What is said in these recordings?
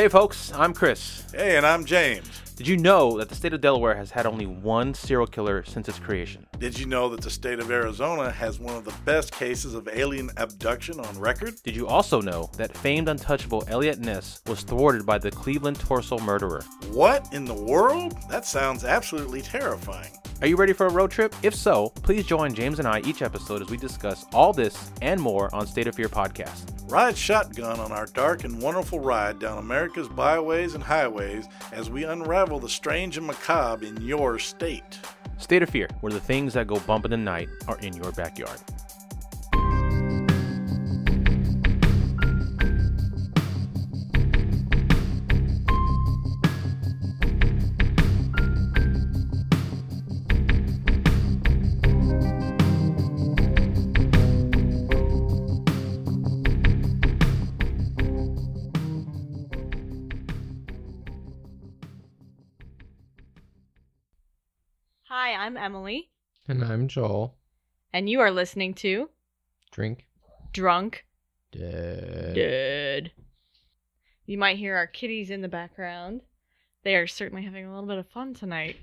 Hey folks, I'm Chris. Hey, and I'm James. Did you know that the state of Delaware has had only one serial killer since its creation? Did you know that the state of Arizona has one of the best cases of alien abduction on record? Did you also know that famed untouchable Eliot Ness was thwarted by the Cleveland Torso murderer? What in the world? That sounds absolutely terrifying. Are you ready for a road trip? If so, please join James and I each episode as we discuss all this and more on State of Fear podcast. Ride shotgun on our dark and wonderful ride down America's byways and highways as we unravel the strange and macabre in your state. State of Fear, where the things that go bump in the night are in your backyard. I'm Emily, And I'm Joel. and you are listening to Drink. Drunk Dead. Dead. You might hear our kitties in the background. They are certainly having a little bit of fun tonight.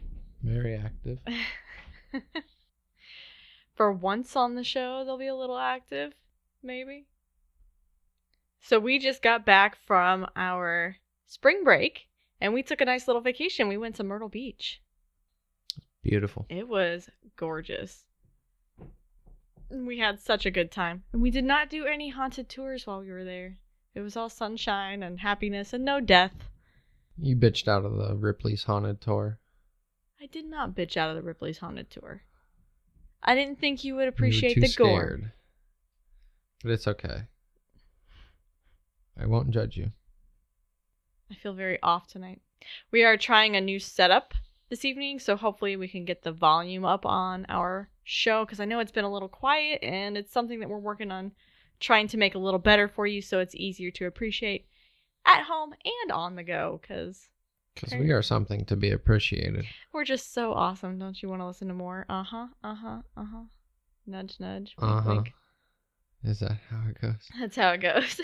Very active. For once on the show, they'll be a little active, maybe. So we just got back from our spring break and we took a nice little vacation. We went to Myrtle Beach. Beautiful. It was gorgeous. We had such a good time. And we did not do any haunted tours while we were there. It was all sunshine and happiness and no death. You bitched out of the Ripley's Haunted Tour. I did not bitch out of the Ripley's Haunted Tour. I didn't think you would You appreciate too the gore. scared. But it's okay. I won't judge you. I feel very off tonight. We are trying a new setup this evening, so hopefully we can get the volume up on our show because I know it's been a little quiet and it's something that we're working on trying to make a little better for you so it's easier to appreciate at home and on the go because Because we are something to be appreciated. we're just so awesome. Don't you want to listen to more? Uh huh, uh huh, uh huh. Nudge, nudge. Uh huh. Is that how it goes? That's how it goes.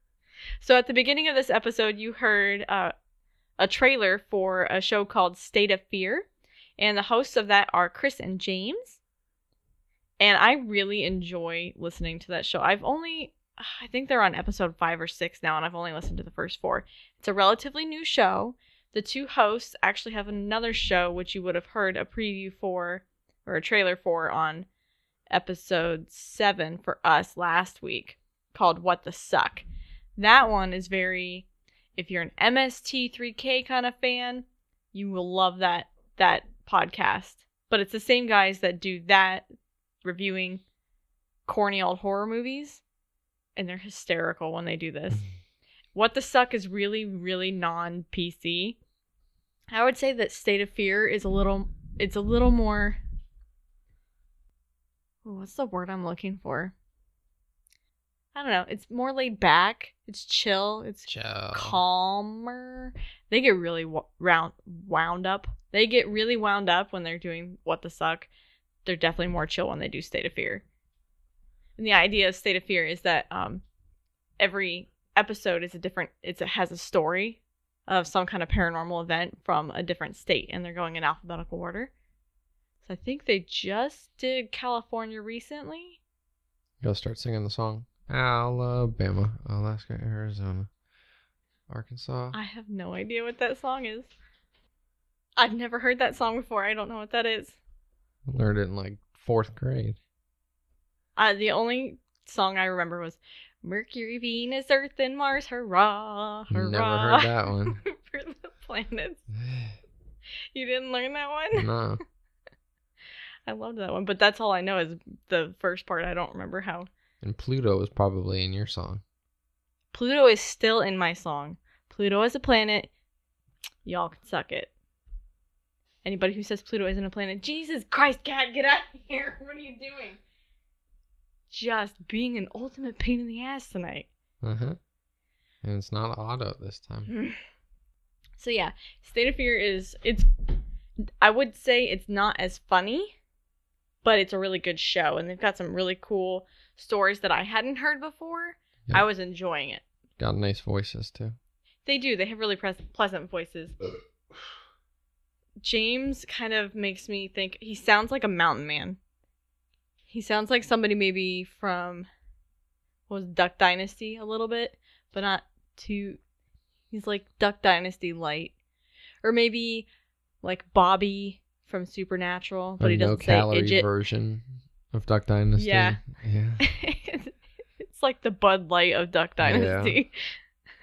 so at the beginning of this episode, you heard uh, a trailer for a show called State of Fear, and the hosts of that are Chris and James. And I really enjoy listening to that show. I've only, I think they're on episode five or six now, and I've only listened to the first four. It's a relatively new show. The two hosts actually have another show, which you would have heard a preview for or a trailer for on episode seven for us last week called What the Suck. That one is very if you're an MST3K kind of fan, you will love that that podcast. But it's the same guys that do that reviewing corny old horror movies and they're hysterical when they do this. What the Suck is really really non-PC. I would say that State of Fear is a little it's a little more what's the word I'm looking for? I don't know. It's more laid back. It's chill. It's Ciao. calmer. They get really round wound up. They get really wound up when they're doing what the suck. They're definitely more chill when they do State of Fear. And the idea of State of Fear is that um, every episode is a different. It's, it has a story of some kind of paranormal event from a different state, and they're going in alphabetical order. So I think they just did California recently. Go start singing the song. Alabama, Alaska, Arizona, Arkansas. I have no idea what that song is. I've never heard that song before. I don't know what that is. Learned it in like fourth grade. Uh, the only song I remember was Mercury, Venus, Earth, and Mars. Hurrah! Hurrah! Never heard that one. For the planets. You didn't learn that one? no. I loved that one, but that's all I know is the first part. I don't remember how. And Pluto is probably in your song. Pluto is still in my song. Pluto is a planet. Y'all can suck it. Anybody who says Pluto isn't a planet, Jesus Christ, cat, get out of here. What are you doing? Just being an ultimate pain in the ass tonight. Uh huh. And it's not auto this time. So yeah, State of Fear is it's I would say it's not as funny, but it's a really good show and they've got some really cool stories that I hadn't heard before. Yeah. I was enjoying it. Got nice voices too. They do. They have really pres- pleasant voices. James kind of makes me think he sounds like a mountain man. He sounds like somebody maybe from what was Duck Dynasty a little bit, but not too. He's like Duck Dynasty light, or maybe like Bobby from Supernatural, but a he doesn't say calorie version of Duck Dynasty. Yeah. Yeah. it's like the Bud Light of Duck Yeah. Dynasty.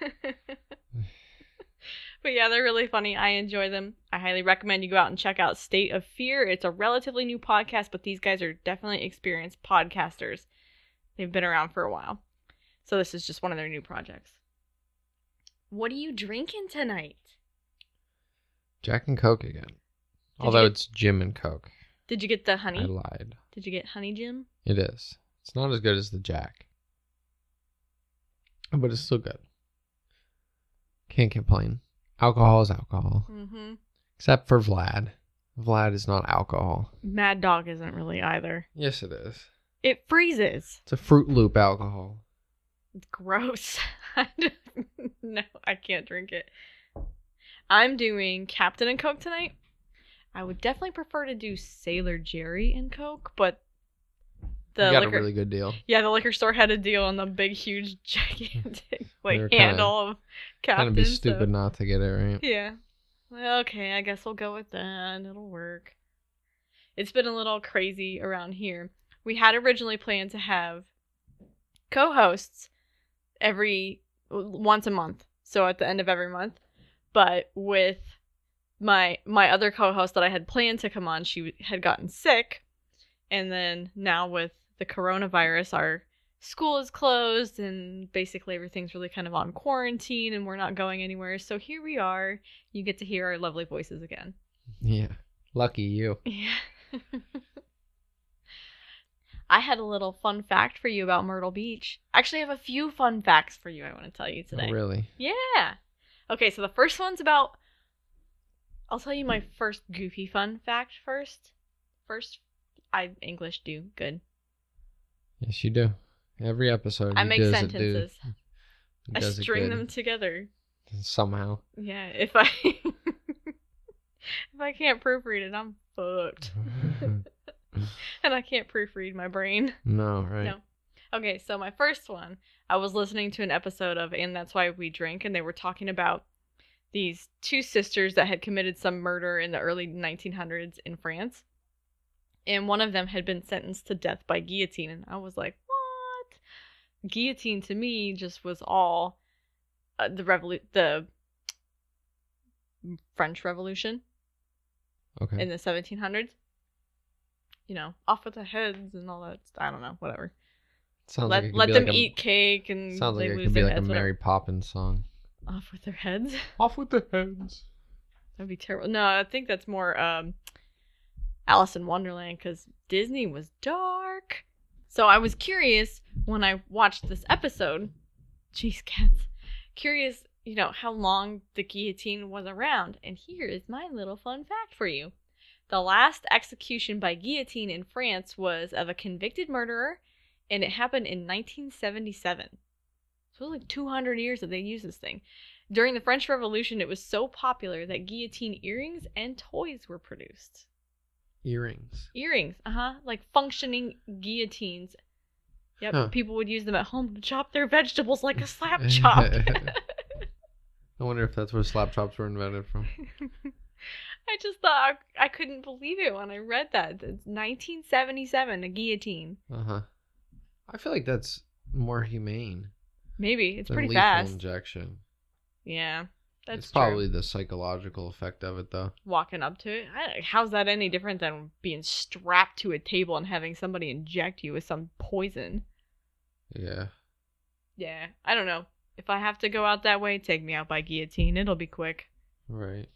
but yeah, they're really funny. I enjoy them. I highly recommend you go out and check out State of Fear. It's a relatively new podcast, but these guys are definitely experienced podcasters. They've been around for a while. So this is just one of their new projects. What are you drinking tonight? Jack and Coke again. you Although get- it's Jim and Coke. Did you get the honey? I lied. Did you get honey, Jim? It is. It's not as good as the Jack. But it's still good. Can't complain. Alcohol is alcohol. Mm-hmm. Except for Vlad. Vlad is not alcohol. Mad Dog isn't really either. Yes, it is. It freezes. It's a Fruit Loop alcohol. It's gross. no, I can't drink it. I'm doing Captain and Coke tonight. I would definitely prefer to do Sailor Jerry and Coke, but the you got liquor a really good deal. yeah, the liquor store had a deal on the big, huge, gigantic like were kinda- handle of Captain. Kind of be so- stupid not to get it right. yeah. Well, okay, I guess we'll go with that. It'll work. It's been a little crazy around here. We had originally planned to have co-hosts every once a month, so at the end of every month. But with my my other co-host that I had planned to come on, she had gotten sick, and then now with the coronavirus, our school is closed and basically everything's really kind of on quarantine and we're not going anywhere. So here we are. You get to hear our lovely voices again. Yeah. Lucky you. Yeah. I had a little fun fact for you about Myrtle Beach. Actually, I have a few fun facts for you I want to tell you today. Oh, really? Yeah. Okay, so the first one's about. I'll tell you my first goofy fun fact first. First, I English do good. Yes, you do. Every episode. I make sentences. I string them together. somehow. Yeah, if I if I can't proofread it, I'm fucked. and I can't proofread my brain. no, right? No. Okay, so my first one, I was listening to an episode of And That's Why We Drink, and they were talking about these two sisters that had committed some murder in the early 1900s in France. And one of them had been sentenced to death by guillotine. And I was like, what? Guillotine to me just was all uh, the revolu- the French Revolution Okay. in the 1700s. You know, off with the heads and all that. I don't know, whatever sounds let like let them like a- eat cake and Sounds like it lose could be like a. Mary Poppins song. Off with their heads. Off with the heads. That'd be terrible. No, I think that's more um, Alice in Wonderland because Disney was dark. So I was curious when I watched this episode. Jeez, cats. Curious, you know, how long the guillotine was around. And here is my little fun fact for you. The last execution by guillotine in France was of a convicted murderer, and it happened in 1977. So it was like 200 years that they used this thing. During the French Revolution, it was so popular that guillotine earrings and toys were produced. Earrings. Earrings, uh huh, like functioning guillotines. Yep, Huh. people would use them at home to chop their vegetables like a slap chop. I wonder if that's where slap chops were invented from. I just thought I, I couldn't believe it when I read that. It's 1977, a guillotine. Uh huh. I feel like that's more humane. Maybe it's pretty lethal fast. injection. Yeah, that's it's true. probably the psychological effect of it, though. walking up to it. I, how's that any different than being strapped to a table and having somebody inject you with some poison? Yeah. Yeah, I don't know. If I have to go out that way, take me out by guillotine. It'll be quick. Right.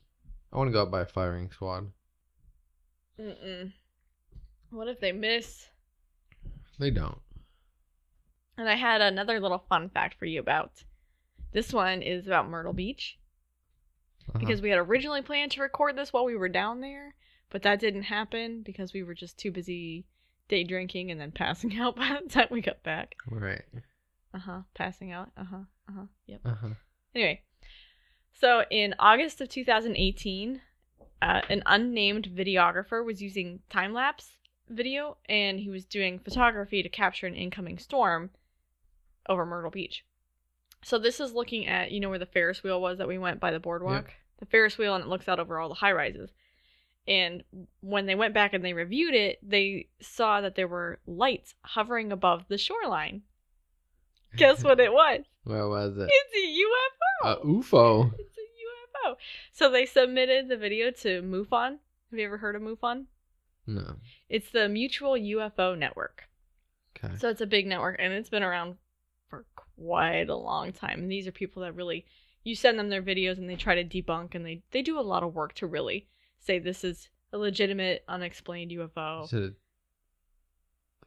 I want to go out by a firing squad. Mm-mm. What if they miss? They don't. And I had another little fun fact for you about. This one is about Myrtle Beach Uh-huh. because we had originally planned to record this while we were down there, but that didn't happen because we were just too busy day drinking and then passing out by the time we got back. Right. Uh huh. Passing out. Uh huh. Uh huh. Yep. Uh huh. Anyway, So in August of 2018, uh, an unnamed videographer was using time lapse video and he was doing photography to capture an incoming storm over Myrtle Beach. So this is looking at, you know, where the Ferris wheel was that we went by the boardwalk? The Ferris wheel, and it looks out over all the high rises. And when they went back and they reviewed it, they saw that there were lights hovering above the shoreline. Guess what it was? Where was it? It's a UFO. A UFO. It's a UFO. So they submitted the video to MUFON. Have you ever heard of MUFON? No. It's the Mutual UFO Network. Okay. So it's a big network and it's been around quite a long time. And these are people that really you send them their videos and they try to debunk and they they do a lot of work to really say this is a legitimate unexplained UFO. Is it a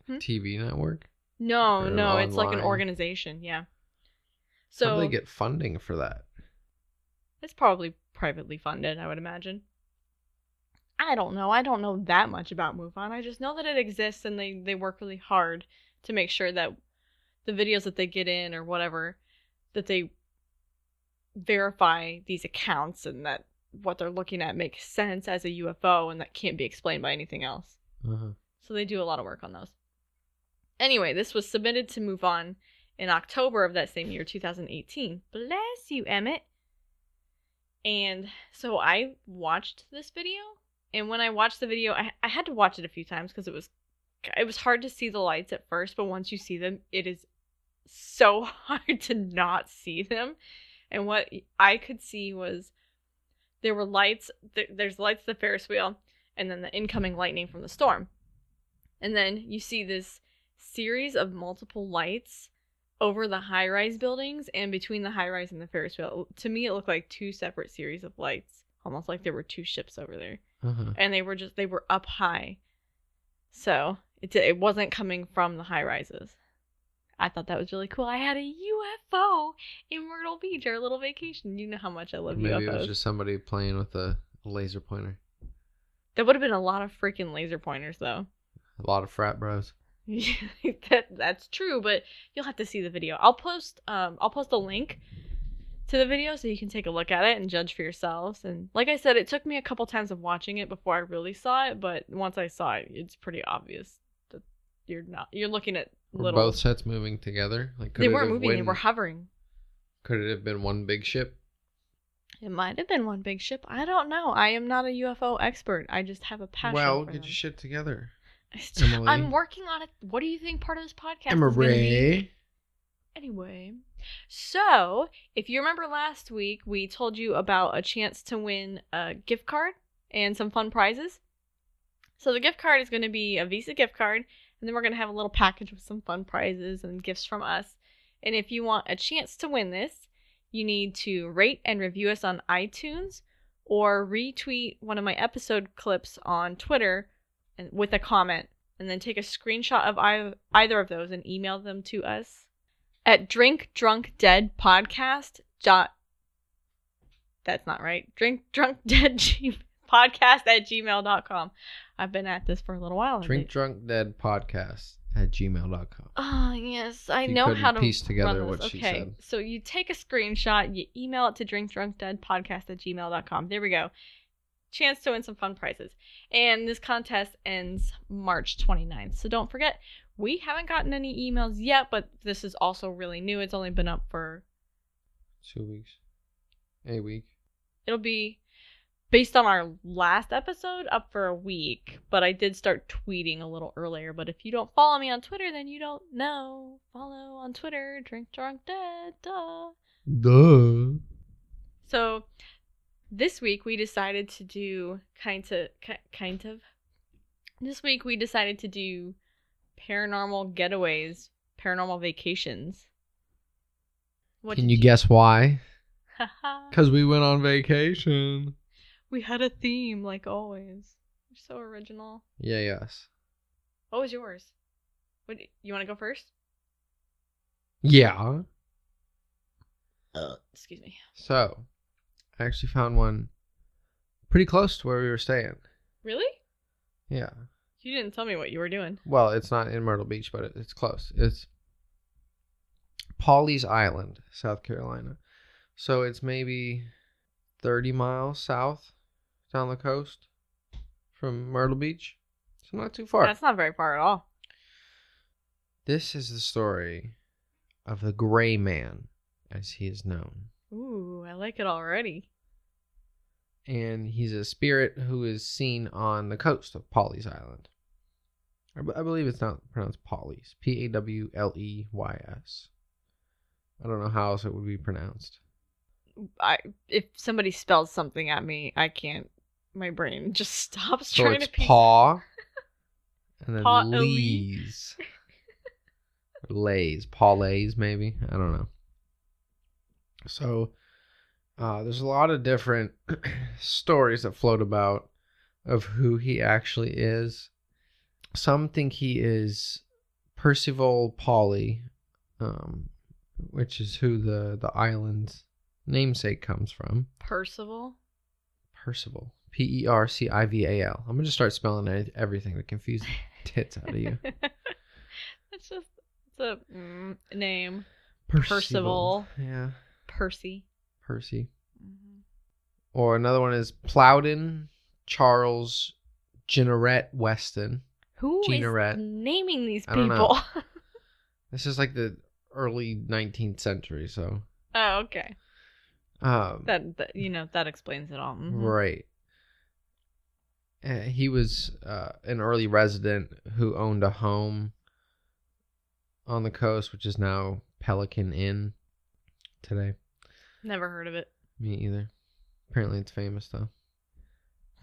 Hmm? TV network? No, no, it's like an organization, yeah. So How do they get funding for that? It's probably privately funded, I would imagine. I don't know. I don't know that much about MUFON. I just know that it exists and they, they work really hard to make sure that the videos that they get in or whatever, that they verify these accounts and that what they're looking at makes sense as a UFO and that can't be explained by anything else. Uh-huh. So they do a lot of work on those. Anyway, this was submitted to MUFON in October of that same year, 2018. Bless you, Emmett. And so I watched this video, and when I watched the video, I, I had to watch it a few times because it was it was hard to see the lights at first, but once you see them, it is so hard to not see them. And what I could see was there were lights. Th- there's lights the Ferris wheel, and then the incoming lightning from the storm. And then you see this series of multiple lights over the high rise buildings and between the high rise and the Ferris wheel. To me, it looked like two separate series of lights, almost like there were two ships over there. Uh-huh. And they were just, they were up high. So it, it wasn't coming from the high rises. I thought that was really cool. I had a UFO in Myrtle Beach, our little vacation. You know how much I love Maybe UFOs. Maybe it was just somebody playing with a laser pointer. That would have been a lot of freaking laser pointers, though. A lot of frat bros. Yeah, that that's true, but you'll have to see the video. I'll post um I'll post a link to the video so you can take a look at it and judge for yourselves. And like I said, it took me a couple times of watching it before I really saw it, but once I saw it, it's pretty obvious that you're not you're looking at Were both sets moving together? Like could they it weren't have moving, they been- were hovering. Could it have been one big ship? It might have been one big ship. I don't know. I am not a UFO expert. I just have a passion. well, for get them. your shit together. Emily. I'm working on it. What do you think part of this podcast is gonna be? Emery. Anyway, so if you remember last week, we told you about a chance to win a gift card and some fun prizes. So the gift card is going to be a Visa gift card, and then we're going to have a little package with some fun prizes and gifts from us. And if you want a chance to win this, you need to rate and review us on iTunes or retweet one of my episode clips on Twitter and with a comment and then take a screenshot of ei- either of those and email them to us at drink drunk dead podcast dot that's not right drink drunk dead podcast at gmail.com i've been at this for a little while Drink Drunk Dead Podcast at gmail.com. Oh ah, yes, I know how to piece together what this. she okay, said. so you take a screenshot, you email it to drinkdrunkdeadpodcast at gmail.com. There we go. Chance to win some fun prizes. And this contest ends March 29th. So don't forget, we haven't gotten any emails yet, but this is also really new. It's only been up for Two weeks. A week. it'll be based on our last episode up for a week but i did start tweeting a little earlier but if you don't follow me on twitter then you don't know follow on twitter drink drunk dead duh Duh. so this week we decided to do kind of kind of this week we decided to do paranormal getaways paranormal vacations what Can did you guess why? Because we went on vacation. We had a theme like always you're so original Yeah, yes. What was yours? What you want to go first? Yeah. Uh, excuse me. So, I actually found one pretty close to where we were staying. Really? Yeah. You didn't tell me what you were doing. Well, it's not in Myrtle Beach, but it, it's close. It's Pawleys Island, South Carolina. So it's maybe 30 miles south down the coast from Myrtle Beach. So not too far. That's not very far at all. This is the story of the Gray Man, as he is known. Ooh, I like it already. And he's a spirit who is seen on the coast of Polly's Island. I, b- I believe it's not pronounced Polly's. P A W L E Y S. I don't know how else it would be pronounced. I if somebody spells something at me, I can't. My brain just stops So trying to. piece- paw and then Paw-ely? lees. Lays. Paw lays, maybe. I don't know. So uh, there's a lot of different stories that float about of who he actually is. Some think he is Percival Polly, um, which is who the, the island's namesake comes from. Percival. Percival. P E R C I V A L. I'm gonna just start spelling everything to confuse the tits out of you. That's just it's a mm, name. Percival. Percival. Yeah, Percy. Percy. Mhm. Or another one is Plowden Charles Ginneret Weston. Who is Jeanerette. naming these people? This is like the early 19th century, so oh, okay. um, That, that you know that explains it all. Mhm. right. Uh, he was uh, an early resident who owned a home on the coast, which is now Pelican Inn today. Never heard of it. Me either. Apparently, it's famous though.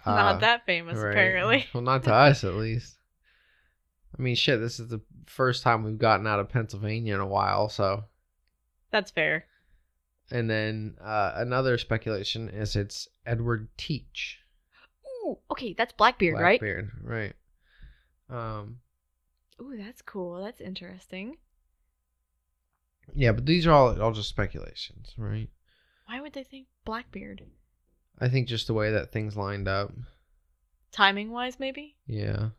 Not Uh, that famous, right. apparently. Well, not to us at least. I mean, shit. This is the first time we've gotten out of Pennsylvania in a while, so. That's fair. And then uh, another speculation is it's Edward Teach. Okay, that's Blackbeard, right? Blackbeard, right? Um, Ooh, that's cool. That's interesting. yeah, but these are all all just speculations, right? Why would they think Blackbeard? I think just the way that things lined up. Timing wise, maybe? Yeah.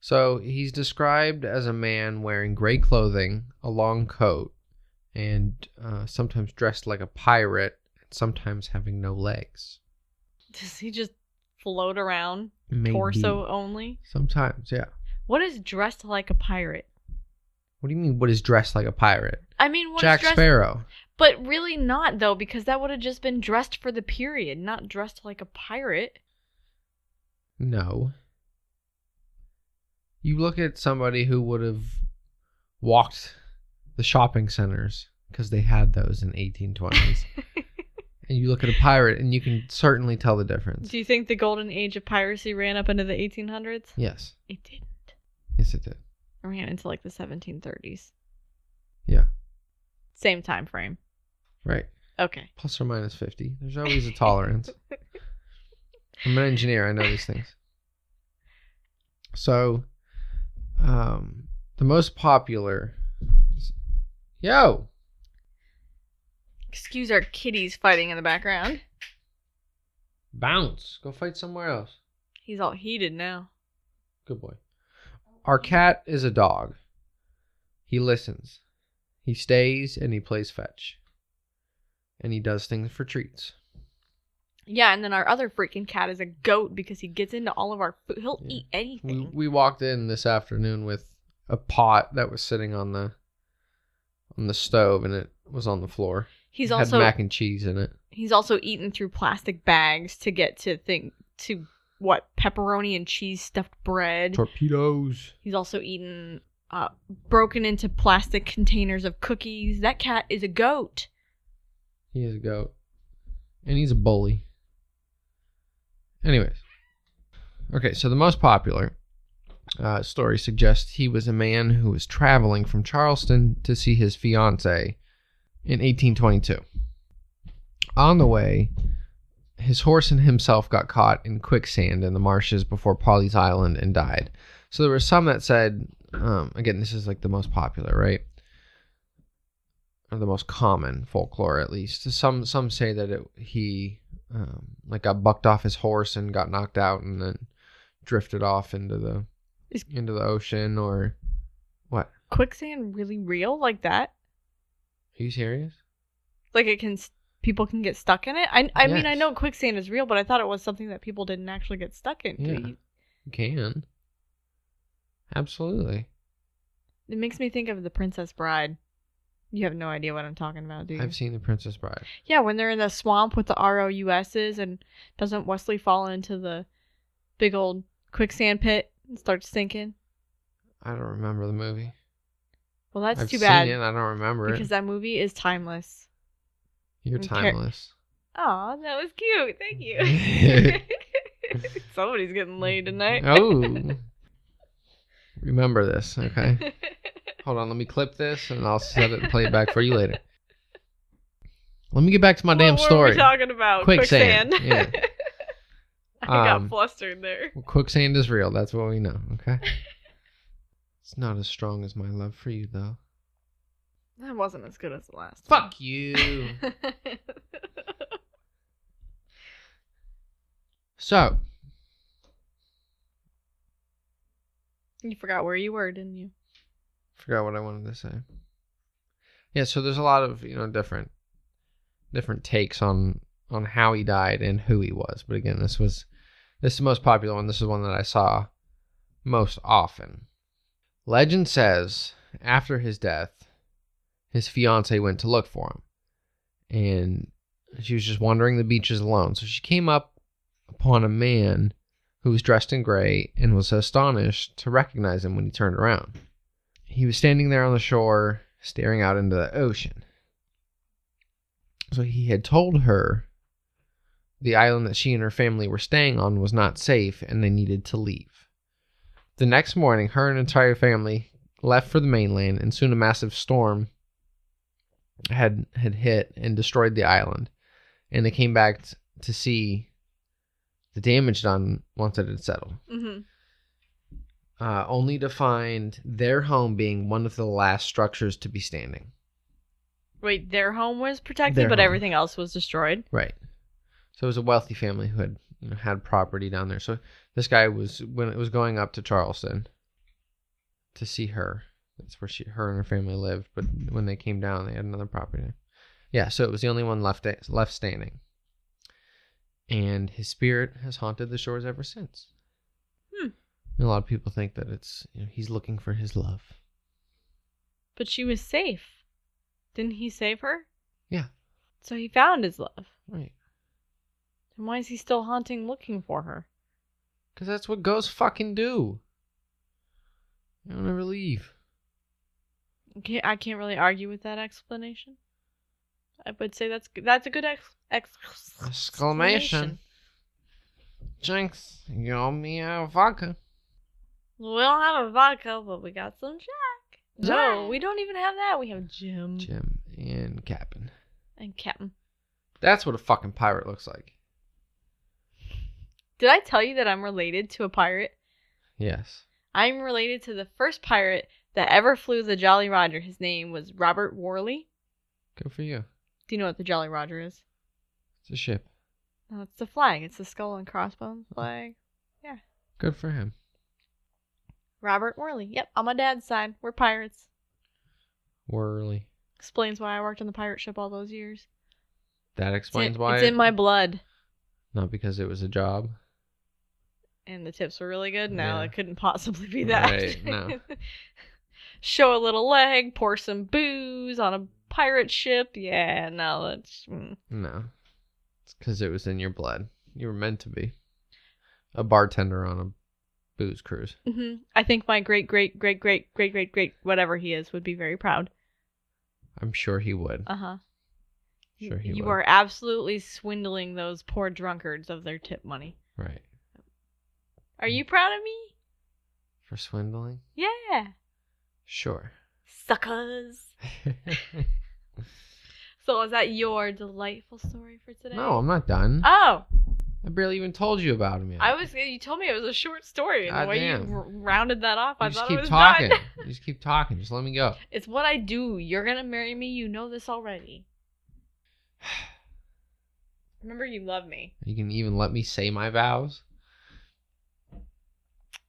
So he's described as a man wearing gray clothing, a long coat, and uh, sometimes dressed like a pirate, and sometimes having no legs. Does he just float around Maybe. torso only? Sometimes, yeah. What is dressed like a pirate? What do you mean? What is dressed like a pirate? I mean, what is Jack dressed, Sparrow. but really not though, because that would have just been dressed for the period, not dressed like a pirate. No. You look at somebody who would have walked the shopping centers because they had those in 1820s, and you look at a pirate, and you can certainly tell the difference. Do you think the golden age of piracy ran up into the 1800s? Yes, It didn't. yes, it did. It ran into like the 1730s. Yeah, Same time frame. right. Okay. Plus or minus 50. There's always a tolerance. I'm an engineer. I know these things. So, um, the most popular. Yo, Excuse our kitties fighting in the background. bounce. Go fight somewhere else. He's all heated now. Good boy. Our cat is a dog. He listens. He stays and he plays fetch. And he does things for treats. Yeah, and then our other freaking cat is a goat because he gets into all of our food. He'll Yeah. eat We, anything. we walked in this afternoon with a pot that was sitting on the on the stove and it was on the floor. He's also had mac and cheese in it. he's also eaten through plastic bags to get to thing to what pepperoni and cheese stuffed bread. Torpedoes. He's also eaten uh, broken into plastic containers of cookies. That cat is a goat. He is a goat. And he's a bully. Anyways. Okay, so the most popular uh, story suggests he was a man who was traveling from Charleston to see his fiancee in 1822. On the way, his horse and himself got caught in quicksand in the marshes before Polly's Island and died. So there were some that said, um, again, this is like the most popular, right? Or the most common folklore, at least. Some some say that it, he um, like got bucked off his horse and got knocked out and then drifted off into the into the ocean or what? Quicksand really real like that? Are you serious? Like it can people can get stuck in it. I I mean I know quicksand is real, but I thought it was something that people didn't actually get stuck into. Yeah. You- You can. Absolutely. It makes me think of the Princess Bride. You have no idea what I'm talking about, do you? I've seen The Princess Bride. Yeah, when they're in the swamp with the ROUSs and doesn't Westley fall into the big old quicksand pit and starts sinking? I don't remember the movie. Well, that's I've too seen bad it. I don't remember because it. that movie is timeless. You're timeless. Aw, that was cute. Thank you. Somebody's getting laid tonight. oh. Remember this, okay? Hold on, let me clip this and I'll set it and play it back for you later. Let me get back to my damn story. what were we talking about? Quicksand, Quicksand. yeah. I got Um, flustered there. Well, quicksand is real. That's what we know, okay? It's not as strong as my love for you, though. That wasn't as good as the last. Fuck you. so, you forgot where you were, didn't you? forgot what I wanted to say. Yeah, so there's a lot of you know different different takes on on how he died and who he was. But again, this was this is the most popular one. This is one that I saw most often. Legend says after his death, his fiance went to look for him, and she was just wandering the beaches alone. So she came up upon a man who was dressed in gray and was astonished to recognize him when he turned around. He was standing there on the shore, staring out into the ocean. So he had told her the island that she and her family were staying on was not safe and they needed to leave. The next morning, her and entire family left for the mainland, and soon a massive storm had had hit and destroyed the island. And they came back t- to see the damage done once it had settled hmm uh, only to find their home being one of the last structures to be standing. Wait, their home was protected, Their but home. everything else was destroyed. Right. So it was a wealthy family who had you know had property down there. So this guy was when it was going up to Charleston to see her. That's where she, her and her family lived. But when they came down, they had another property. Yeah. So it was the only one left left standing. And his spirit has haunted the shores ever since. Hmm. And a lot of people think that it's you know, he's looking for his love. But she was safe. Didn't he save her? Yeah. So he found his love. Right. And why is he still haunting looking for her? Because that's what ghosts fucking do. They don't ever leave. Okay, I can't really argue with that explanation. I would say that's that's a good ex, ex Exclamation. Jinx, you owe me a vodka. We don't have a vodka, but we got some Jack. No, we don't even have that. We have Jim Jim and Captain. and Captain. That's what a fucking pirate looks like. Did I tell you that I'm related to a pirate? Yes. I'm related to the first pirate that ever flew the Jolly Roger. His name was Robert Worley. Good for you. Do you know what the Jolly Roger is? It's a ship. No, it's the flag. It's the skull and crossbones oh. flag. Yeah. Good for him. Robert Worley. Yep, on my dad's side, we're pirates. Worley. Explains why I worked on the pirate ship all those years. That It's explains in, why. it's in my blood. Not because it was a job. And the tips were really good. No, Yeah. it couldn't possibly be that. Right, no. Show a little leg, pour some booze on a pirate ship. Yeah, no, that's. Mm. No. It's because it was in your blood. You were meant to be a bartender on a booze cruise. hmm I think my great, great, great, great, great, great, great, whatever he is, would be very proud. I'm sure he would. Uh huh. Sure he you would. are absolutely swindling those poor drunkards of their tip money. Right. Are you proud of me? For swindling? Yeah. Sure. Suckers. So is that your delightful story for today? no, I'm not done. Oh, I barely even told you about him yet. I was. You told me it was a short story, and the way you r- rounded that off, You I just thought keep it was talking. done. you just keep talking. Just let me go. it's what I do. You're gonna marry me. You know this already. Remember, you love me. You can even let me say my vows.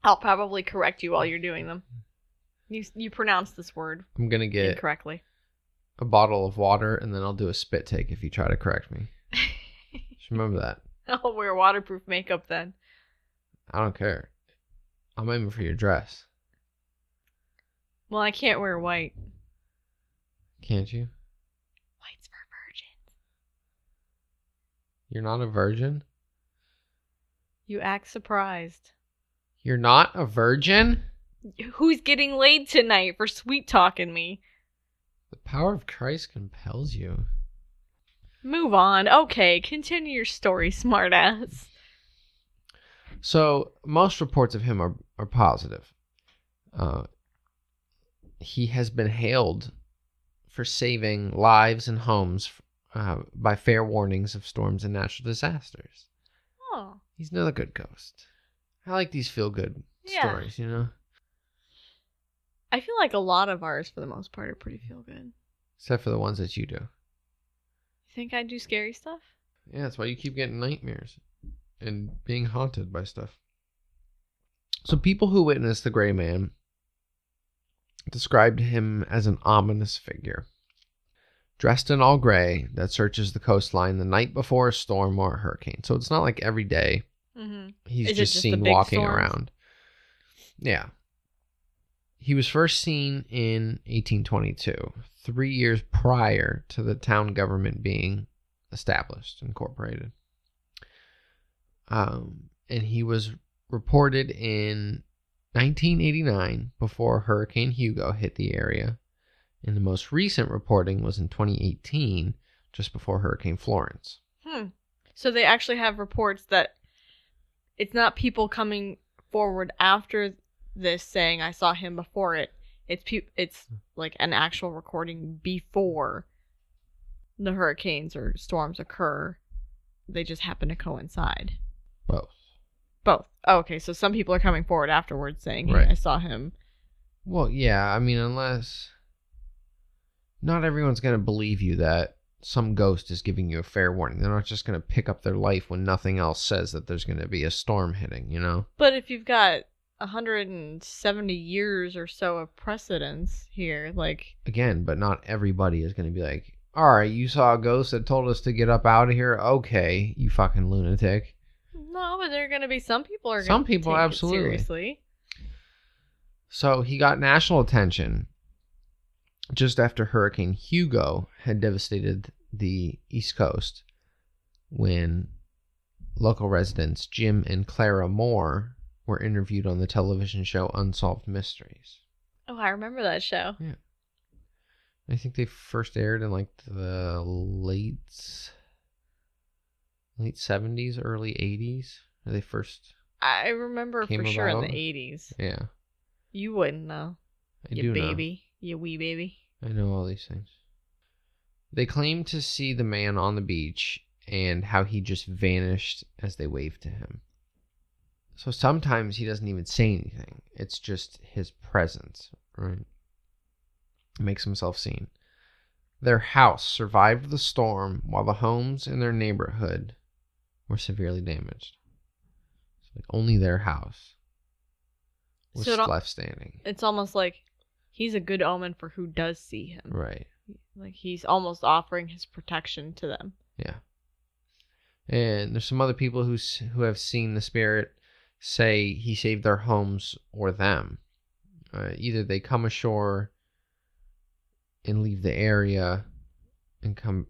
I'll probably correct you while oh. you're doing them. You you pronounce this word I'm gonna get incorrectly. a bottle of water, and then I'll do a spit take if you try to correct me. Just remember that. I'll wear waterproof makeup then. I don't care. I'm aiming for your dress. Well, I can't wear white. Can't you? White's for virgins. You're not a virgin? You act surprised. You're not a virgin? Who's getting laid tonight for sweet talking me? The power of Christ compels you. Move on. Okay, continue your story, smartass. So most reports of him are are positive. Uh, he has been hailed for saving lives and homes uh, by fair warnings of storms and natural disasters. Oh, He's another good ghost. I like these feel good Yeah. stories, you know, I feel like a lot of ours, for the most part, are pretty feel good. except for the ones that you do. You think I do scary stuff? Yeah, that's why you keep getting nightmares and being haunted by stuff. So, people who witnessed the Gray Man described him as an ominous figure, dressed in all gray that searches the coastline the night before a storm or a hurricane. So, it's not like every day Mm-hmm. he's just just seen walking storms? around. Yeah. He was first seen in 1822, three years prior to the town government being established, incorporated. Um, and he was reported in 1989 before Hurricane Hugo hit the area. And the most recent reporting was in 2018, just before Hurricane Florence. Hmm. So they actually have reports that it's not people coming forward after this saying I saw him before it. It's pe- it's like an actual recording before the hurricanes or storms occur. They just happen to coincide. Both. Both. Oh, okay, so some people are coming forward afterwards saying, "Hey, Right. I saw him." Well, yeah, I mean, unless not everyone's going to believe you that some ghost is giving you a fair warning. They're not just going to pick up their life when nothing else says that there's going to be a storm hitting, you know? But if you've got 170 years or so of precedence here, like Again, but not everybody is going to be like, all right, you saw a ghost that told us to get up out of here. Okay, you fucking lunatic. no, but there are going to be some people are Some people, absolutely. seriously. So he got national attention just after Hurricane Hugo had devastated the East Coast when local residents Jim and Clara Moore were interviewed on the television show Unsolved Mysteries. Oh, I remember that show. Yeah. I think they first aired in like the late late 70s, early 80s. Are They first I remember for sure in the 80s. yeah, You wouldn't know. I you do know. baby. You wee baby. I know all these things. They claim to see the man on the beach and how he just vanished as they waved to him. So sometimes he doesn't even say anything. It's just his presence, right? Makes himself seen. Their house survived the storm while the homes in their neighborhood were severely damaged. So like only their house was So al- left standing. It's almost like he's a good omen for who does see him. Right. Like he's almost offering his protection to them. Yeah. And there's some other people who who have seen the spirit say he saved their homes or them. Uh, either they come ashore and leave the area and come.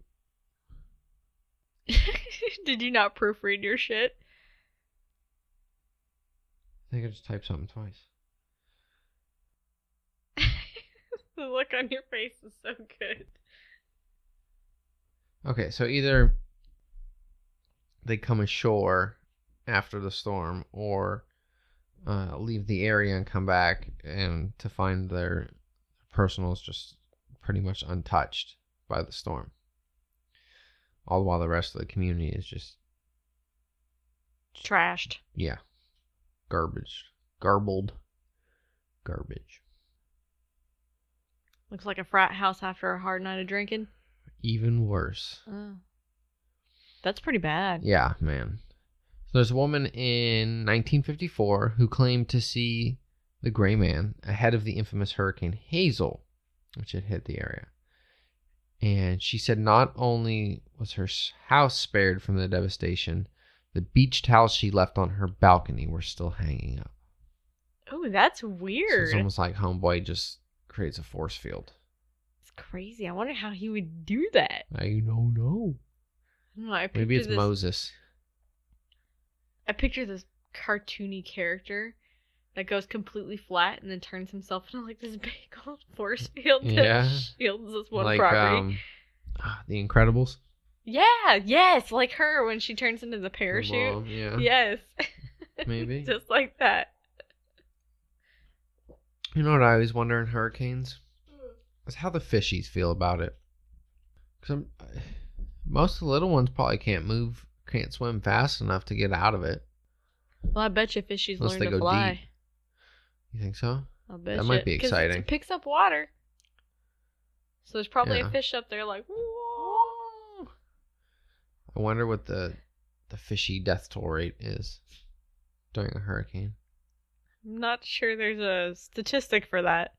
Did you not proofread your shit? I think I just typed something twice. the look on your face is so good. Okay, so either they come ashore after the storm or uh, leave the area and come back and to find their personals just pretty much untouched by the storm. All while the rest of the community is just, Trashed. yeah, garbage. Garbled garbage. Looks like a frat house after a hard night of drinking. Even worse. Oh. That's pretty bad. Yeah, man. So there's a woman in 1954 who claimed to see the gray man ahead of the infamous Hurricane Hazel, which had hit the area. And she said not only was her house spared from the devastation, the beach towels she left on her balcony were still hanging up. Oh, that's So weird. it's almost like Homeboy just creates a force field. It's crazy. I wonder how he would do that. I don't know. I don't know. I Maybe it's this, Moses. I picture this cartoony character that goes completely flat and then turns himself into like this big old force field Yeah. that shields this one like property. um, ah, the Incredibles. yeah, yes, like her when she turns into the The parachute. mom, yeah. Yes. Maybe. Just like that. You know what I always wonder in hurricanes? Hmm. Is how the fishies feel about it. Because most of the little ones probably can't move, can't swim fast enough to get out of it. Well, I bet you fishies Unless learn to fly. deep. You think so? I'll bet That you. might be exciting. It picks up water. So there's probably Yeah. a fish up there like, whoa. I wonder what the the fishy death toll rate is during a hurricane. I'm not sure there's a statistic for that.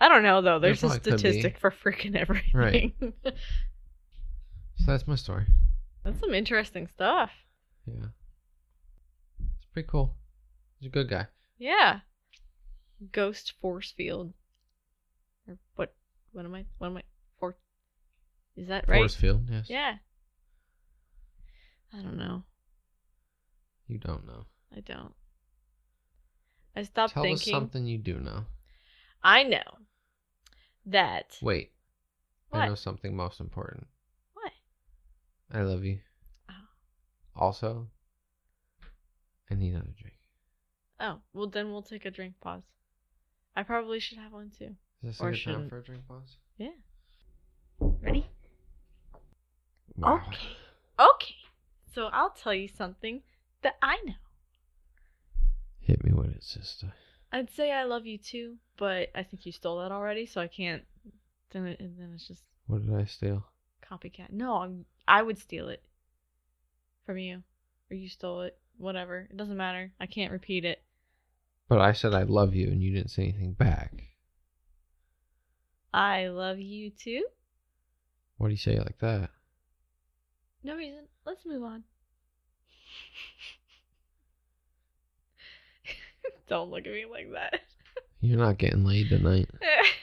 I don't know though. There's a probably could be. statistic for freaking everything. So that's my story. That's some interesting stuff. Yeah. It's pretty cool. He's a good guy. Yeah. Ghost force field. Or what? What am I? What am I? For? Is that right? Force field, yes. Yeah. I don't know. You don't know. I don't. I stopped Tell us thinking. something you do know. I know that. Wait. I know something most important. What? I love you. Oh. Also, I need another drink. Oh, well then we'll take a drink pause. I probably should have one too. Is this Or a good time for a drink pause? Yeah. Ready? Wow. Okay. Okay. So I'll tell you something that I know. Hit me with it, sister. I'd say I love you too, but I think you stole that already, so I can't. Then it, and then it's just What did I steal? copycat. No, I'm, I would steal it from you, or you stole it. Whatever. It doesn't matter. I can't repeat it. But I said I love you and you didn't say anything back. I love you too. Why do you say it like that? No reason. Let's move on. Don't look at me like that. You're not getting laid tonight.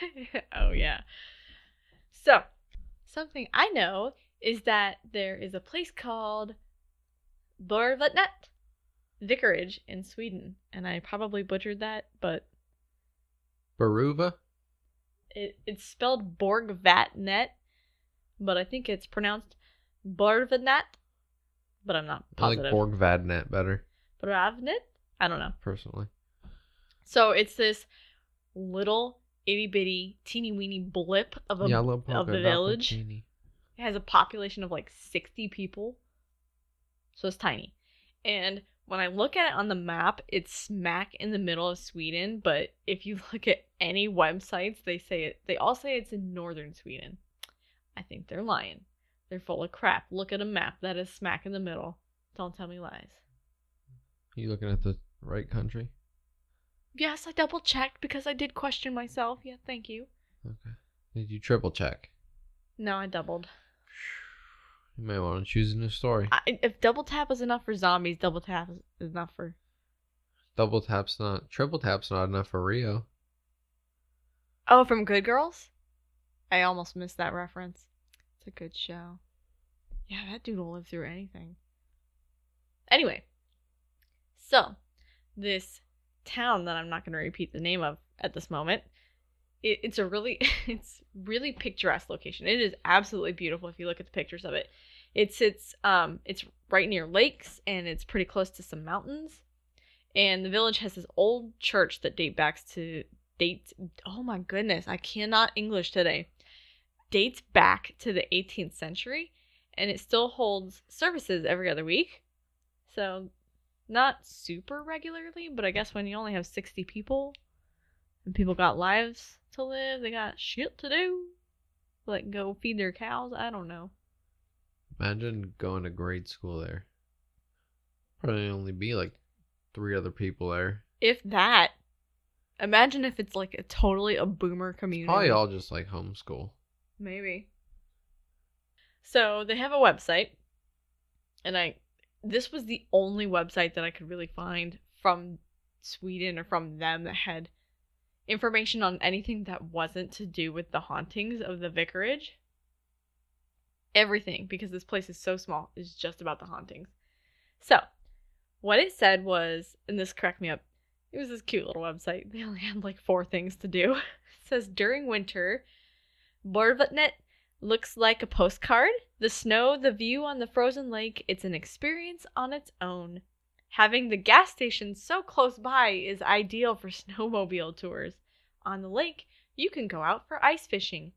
oh yeah. So, something I know is that there is a place called Borvatnet Vicarage in Sweden, and I probably butchered that, but Baruva? it, it's spelled Borgvattnet, but I think it's pronounced Borvatnet, but I'm not positive. I like Borgvattnet better, Bravnet? I don't know. personally. So it's this little itty bitty teeny weeny blip of a Yellow of the village. It has a population of like 60 people. So it's tiny. And when I look at it on the map, it's smack in the middle of Sweden, but if you look at any websites, they say it they all say it's in northern Sweden. I think they're lying. They're full of crap. Look at a map that is smack in the middle. Don't tell me lies. Are You looking at the right country? Yes, I double checked because I did question myself. Yeah, thank you. Okay. Did you triple check? No, I doubled. You may want to choose a new story. I, if double tap is enough for zombies, double tap is enough for. Double tap's not, triple tap's not enough for Rio. Oh, from Good Girls? I almost missed that reference. It's a good show. Yeah, that dude will live through anything. Anyway, so this town that I'm not going to repeat the name of at this moment, it, it's a really, it's really picturesque location. It is absolutely beautiful if you look at the pictures of it. It sits, um, it's right near lakes and it's pretty close to some mountains. And the village has this old church that date back to dates. Oh my goodness, I cannot English today. Dates back to the 18th century, and it still holds services every other week. So, not super regularly, but I guess when you only have 60 people and people got lives to live, they got shit to do. Like go feed their cows. I don't know. Imagine going to grade school there. Probably only be like three other people there. If that, imagine if it's like a totally a boomer community. Probably all just like homeschool. Maybe. So they have a website, and I this was the only website that I could really find from Sweden or from them that had information on anything that wasn't to do with the hauntings of the vicarage. Everything, because this place is so small, is just about the hauntings. So, what it said was, and this cracked me up, it was this cute little website. They only had like four things to do. It says during winter, Borvatnet looks like a postcard. The snow, the view on the frozen lake, it's an experience on its own. Having the gas station so close by is ideal for snowmobile tours. On the lake, you can go out for ice fishing.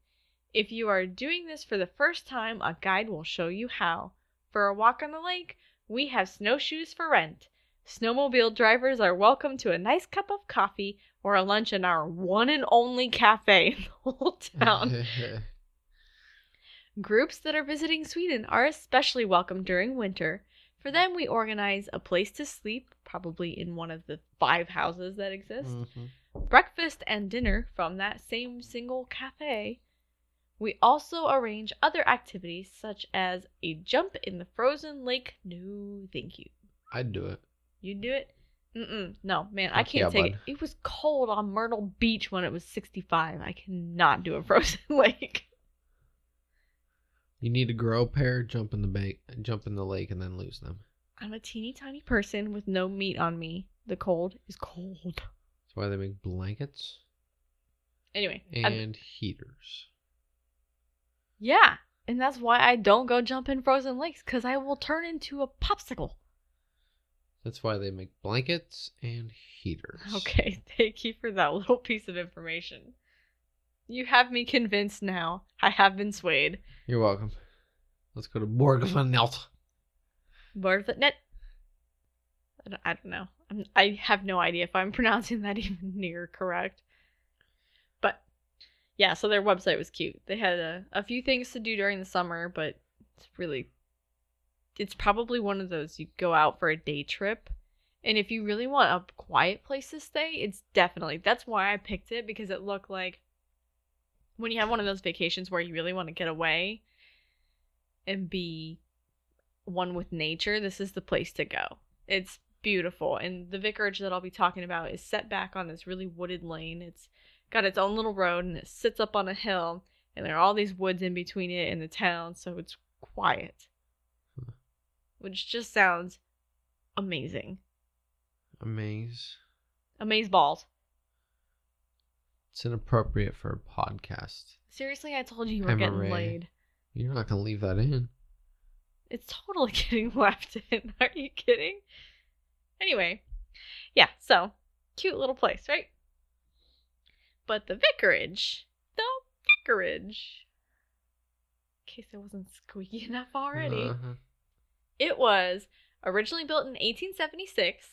If you are doing this for the first time, a guide will show you how. For a walk on the lake, we have snowshoes for rent. Snowmobile drivers are welcome to a nice cup of coffee or a lunch in our one and only cafe in the whole town. Groups that are visiting Sweden are especially welcome during winter. For them, we organize a place to sleep, probably in one of the five houses that exist, Mhm. breakfast and dinner from that same single cafe. We also arrange other activities such as a jump in the frozen lake. No, thank you. I'd do it. You'd do it? Mm-mm. No, man, I can't yeah, take bud. it. It was cold on Myrtle Beach when it was 65. I cannot do a frozen lake. You need to grow a pair, jump in the ba- jump in the lake, and then lose them. I'm a teeny tiny person with no meat on me. The cold is cold. That's why they make blankets Anyway, I'm- and heaters. yeah, and that's why I don't go jump in frozen lakes because I will turn into a popsicle. That's why they make blankets and heaters. Okay, thank you for that little piece of information. You have me convinced now. I have been swayed. You're welcome. Let's go to Borgvanelt. Borvatnet. I don't, I don't know. I'm, I have no idea if I'm pronouncing that even near correct. But yeah, so their website was cute. They had a, a few things to do during the summer, but it's really, it's probably one of those you go out for a day trip. And if you really want a quiet place to stay, it's definitely, that's why I picked it because it looked like when you have one of those vacations where you really want to get away and be one with nature, this is the place to go. It's beautiful. And the vicarage that I'll be talking about is set back on this really wooded lane. It's got its own little road and it sits up on a hill, and there are all these woods in between it and the town, so it's quiet. Hmm. Which just sounds amazing. Amaze. Amaze balls. It's inappropriate for a podcast. Seriously, I told you you were I'm getting laid. You're not gonna leave that in. It's totally getting left in. Are you kidding? Anyway, yeah, so cute little place, right? But the vicarage, the vicarage, in case it wasn't squeaky enough already, Uh-huh. it was originally built in 1876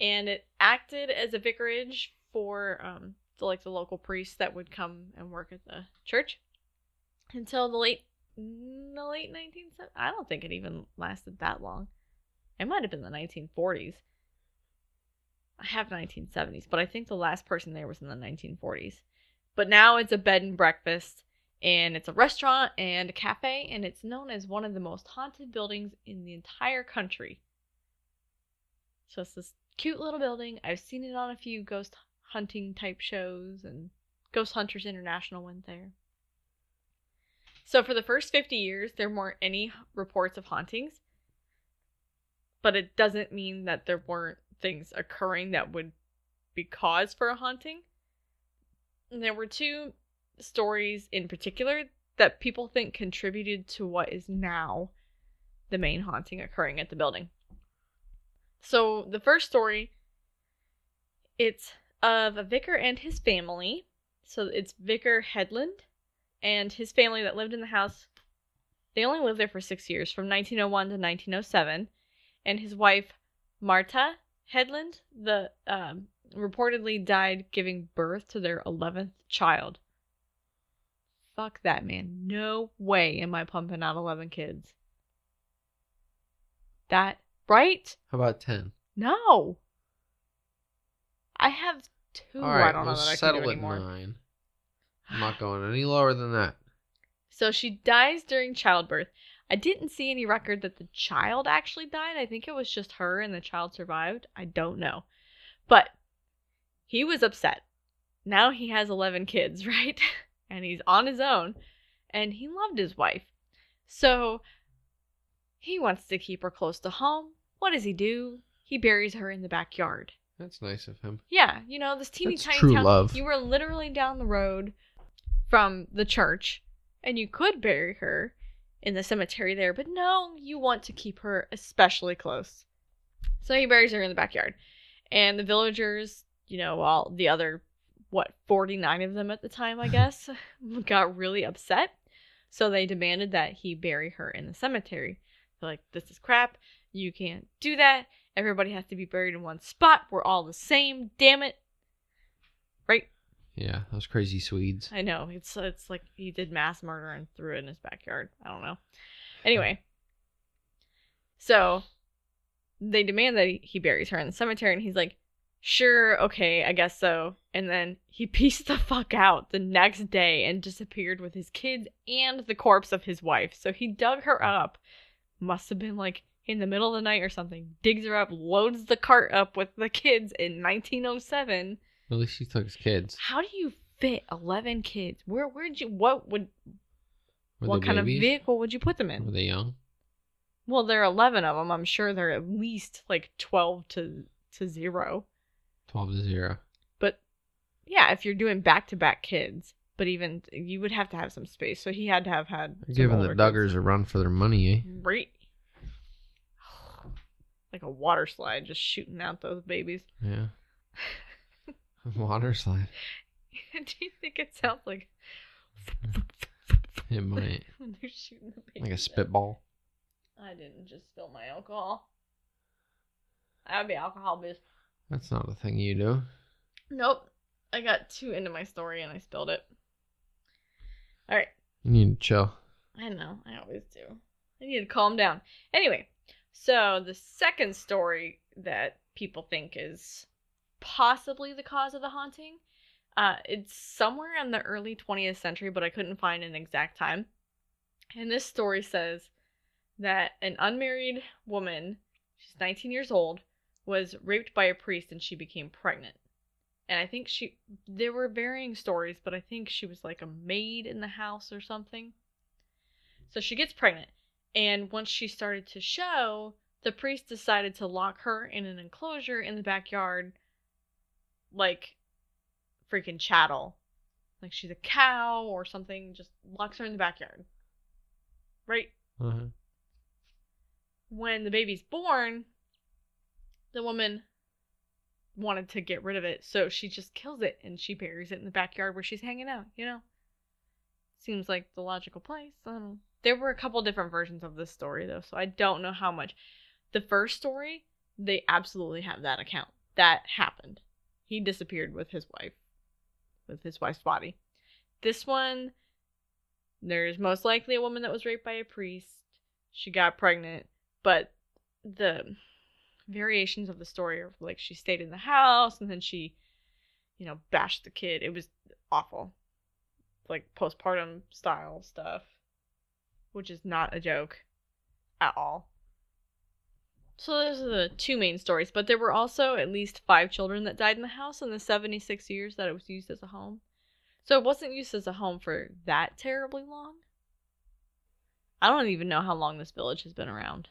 and it acted as a vicarage for um the, like the local priests that would come and work at the church until the late mm, the late 1970s. I don't think it even lasted that long. It might have been the 1940s. I have 1970s, but I think the last person there was in the 1940s. But now it's a bed and breakfast and it's a restaurant and a cafe and it's known as one of the most haunted buildings in the entire country. So it's this cute little building. I've seen it on a few ghost hunting type shows and Ghost Hunters International went there. So for the first 50 years there weren't any reports of hauntings. But it doesn't mean that there weren't things occurring that would be cause for a haunting. And there were two stories in particular that people think contributed to what is now the main haunting occurring at the building. So the first story it's of a vicar and his family. So it's Vicar Hedlund and his family that lived in the house. They only lived there for 6 years from 1901 to 1907 and his wife Marta Hedlund the um, reportedly died giving birth to their 11th child. Fuck that, man. No way am I pumping out 11 kids. That, right? How about ten? No. I have two. All right, I don't know we'll that I can settle do at anymore. nine. I'm not going any lower than that. So she dies during childbirth. I didn't see any record that the child actually died. I think it was just her and the child survived. I don't know. But he was upset. Now he has 11 kids, right? and he's on his own. And he loved his wife. So he wants to keep her close to home. What does he do? He buries her in the backyard. That's nice of him. Yeah, you know, this teeny That's tiny true town. love. You were literally down the road from the church, and you could bury her in the cemetery there, but no, you want to keep her especially close. So he buries her in the backyard. And the villagers, you know, all the other, what, 49 of them at the time, I guess, got really upset. So they demanded that he bury her in the cemetery. They're like, this is crap. You can't do that. Everybody has to be buried in one spot. We're all the same. Damn it. Right? Yeah, those crazy Swedes. I know. It's it's like he did mass murder and threw it in his backyard. I don't know. Anyway. So they demand that he- he buries her in the cemetery and he's like, "Sure, okay, I guess so." And then he pieced the fuck out the next day and disappeared with his kids and the corpse of his wife. So he dug her up. Must have been like in the middle of the night or something. Digs her up, loads the cart up with the kids in 1907. At least he took his kids. How do you fit 11 kids? Where where'd you what would Were what kind babies? of vehicle would you put them in? Were they young? Well, there are 11 of them. I'm sure they're at least like 12 to to 0. Twelve to zero. But yeah, if you're doing back-to-back kids, but even you would have to have some space. So he had to have had giving the Duggars a run for their money, eh? right like a water slide just shooting out those babies. Yeah. Water slide. Do you think it sounds like It might. when they're shooting the babies? Like a spitball. I didn't just spill my alcohol. That would be alcohol boost. That's not a thing you do. Nope. I got too into my story and I spilled it. Alright. You need to chill. I know. I always do. I need to calm down. Anyway, so the second story that people think is possibly the cause of the haunting, uh, it's somewhere in the early 20th century, but I couldn't find an exact time. And this story says that an unmarried woman, she's 19 years old, was raped by a priest and she became pregnant. And I think she, there were varying stories, but I think she was like a maid in the house or something. So she gets pregnant. And once she started to show, the priest decided to lock her in an enclosure in the backyard like freaking chattel. Like she's a cow or something, just locks her in the backyard. Right? Uh-huh. When the baby's born, the woman wanted to get rid of it, so she just kills it and she buries it in the backyard where she's hanging out, you know? Seems like the logical place. I don't know. There were a couple different versions of this story though, so I don't know how much. The first story, they absolutely have that account. That happened. He disappeared with his wife, with his wife's body. This one, there's most likely a woman that was raped by a priest. She got pregnant, but the variations of the story are like she stayed in the house and then she, you know, bashed the kid. It was awful. Like postpartum style stuff, which is not a joke at all. So those are the two main stories, but there were also at least five children that died in the house in the 76 years that it was used as a home. So it wasn't used as a home for that terribly long. I don't even know how long this village has been around.